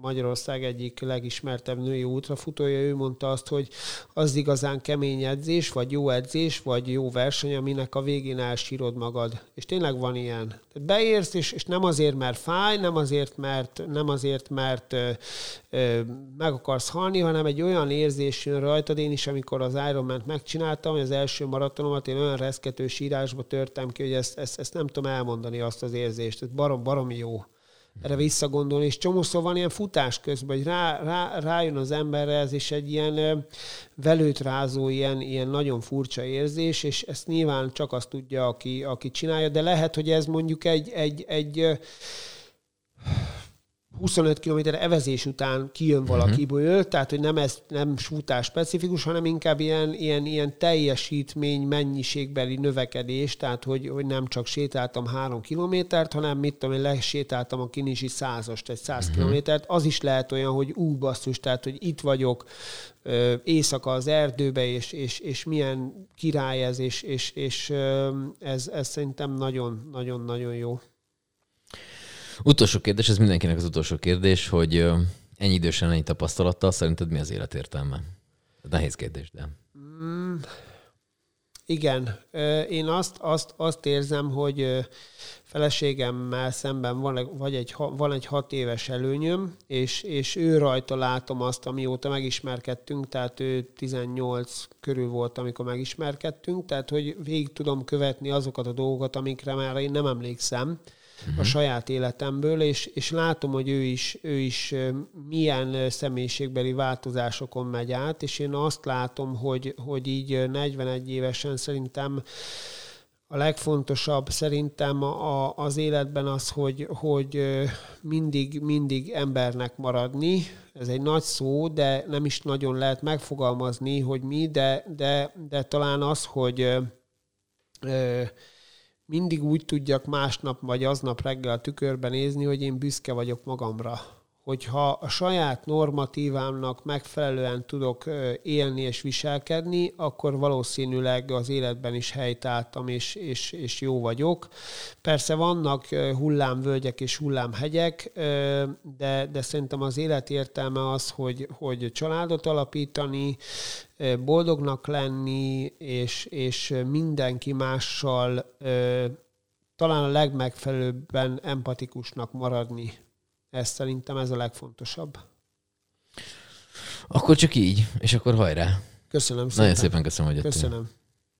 Magyarország egyik legismertebb női útrafutója, ő mondta azt, hogy az igazán kemény edzés, vagy jó edzés, vagy jó verseny, aminek a végén elsírod magad. És tényleg van ilyen. Tehát beérsz, és, és nem azért, mert fáj, nem azért, mert, nem azért, mert ö, ö, meg akarsz halni, hanem egy olyan érzés jön rajtad. Én is, amikor az Ironman megcsináltam, az első maratonomat, én olyan reszketős írásba törtem ki, hogy ezt, ezt, ezt nem tudom elmondani azt az érzést. Ez barom, baromi jó erre visszagondolni, és csomószor van ilyen futás közben, hogy rá, rá, rájön az emberre ez is egy ilyen velőt rázó, ilyen, ilyen nagyon furcsa érzés, és ezt nyilván csak azt tudja, aki, aki csinálja, de lehet, hogy ez mondjuk egy, egy, egy 25 km evezés után kijön mhm. valakiből, uh-huh. tehát hogy nem ez nem futás specifikus, hanem inkább ilyen, ilyen, ilyen teljesítmény mennyiségbeli növekedés, tehát hogy, hogy nem csak sétáltam három kilométert, hanem mit tudom én, lesétáltam a kinisi százast, egy száz uh-huh. kilométert, az is lehet olyan, hogy ú, basszus, tehát hogy itt vagyok, éjszaka az erdőbe, és, és, és milyen király ez, és, és, és ez, ez szerintem nagyon-nagyon-nagyon jó. Utolsó kérdés, ez mindenkinek az utolsó kérdés, hogy ennyi idősen, ennyi tapasztalattal szerinted mi az élet értelme? Nehéz kérdés, de... Mm, igen. Én azt, azt, azt érzem, hogy feleségemmel szemben van, vagy egy, van egy hat éves előnyöm, és, és ő rajta látom azt, amióta megismerkedtünk, tehát ő 18 körül volt, amikor megismerkedtünk, tehát hogy végig tudom követni azokat a dolgokat, amikre már én nem emlékszem, uh-huh. a saját életemből, és, és látom, hogy ő is, ő is milyen személyiségbeli változásokon megy át, és én azt látom, hogy, hogy így 41 évesen szerintem a legfontosabb szerintem a, az életben az, hogy, hogy mindig, mindig embernek maradni. Ez egy nagy szó, de nem is nagyon lehet megfogalmazni, hogy mi, de, de, de talán az, hogy ö, mindig úgy tudjak másnap vagy aznap reggel a tükörben nézni, hogy én büszke vagyok magamra. Hogyha a saját normatívámnak megfelelően tudok élni és viselkedni, akkor valószínűleg az életben is helytáltam és, és, és jó vagyok. Persze vannak hullámvölgyek és hullámhegyek, de, de szerintem az élet értelme az, hogy, hogy családot alapítani, boldognak lenni, és, és mindenki mással talán a legmegfelelőbben empatikusnak maradni. Ez szerintem ez a legfontosabb. Akkor csak így, és akkor hajrá. Köszönöm szépen. Nagyon szépen köszönöm, hogy jöttél. Köszönöm.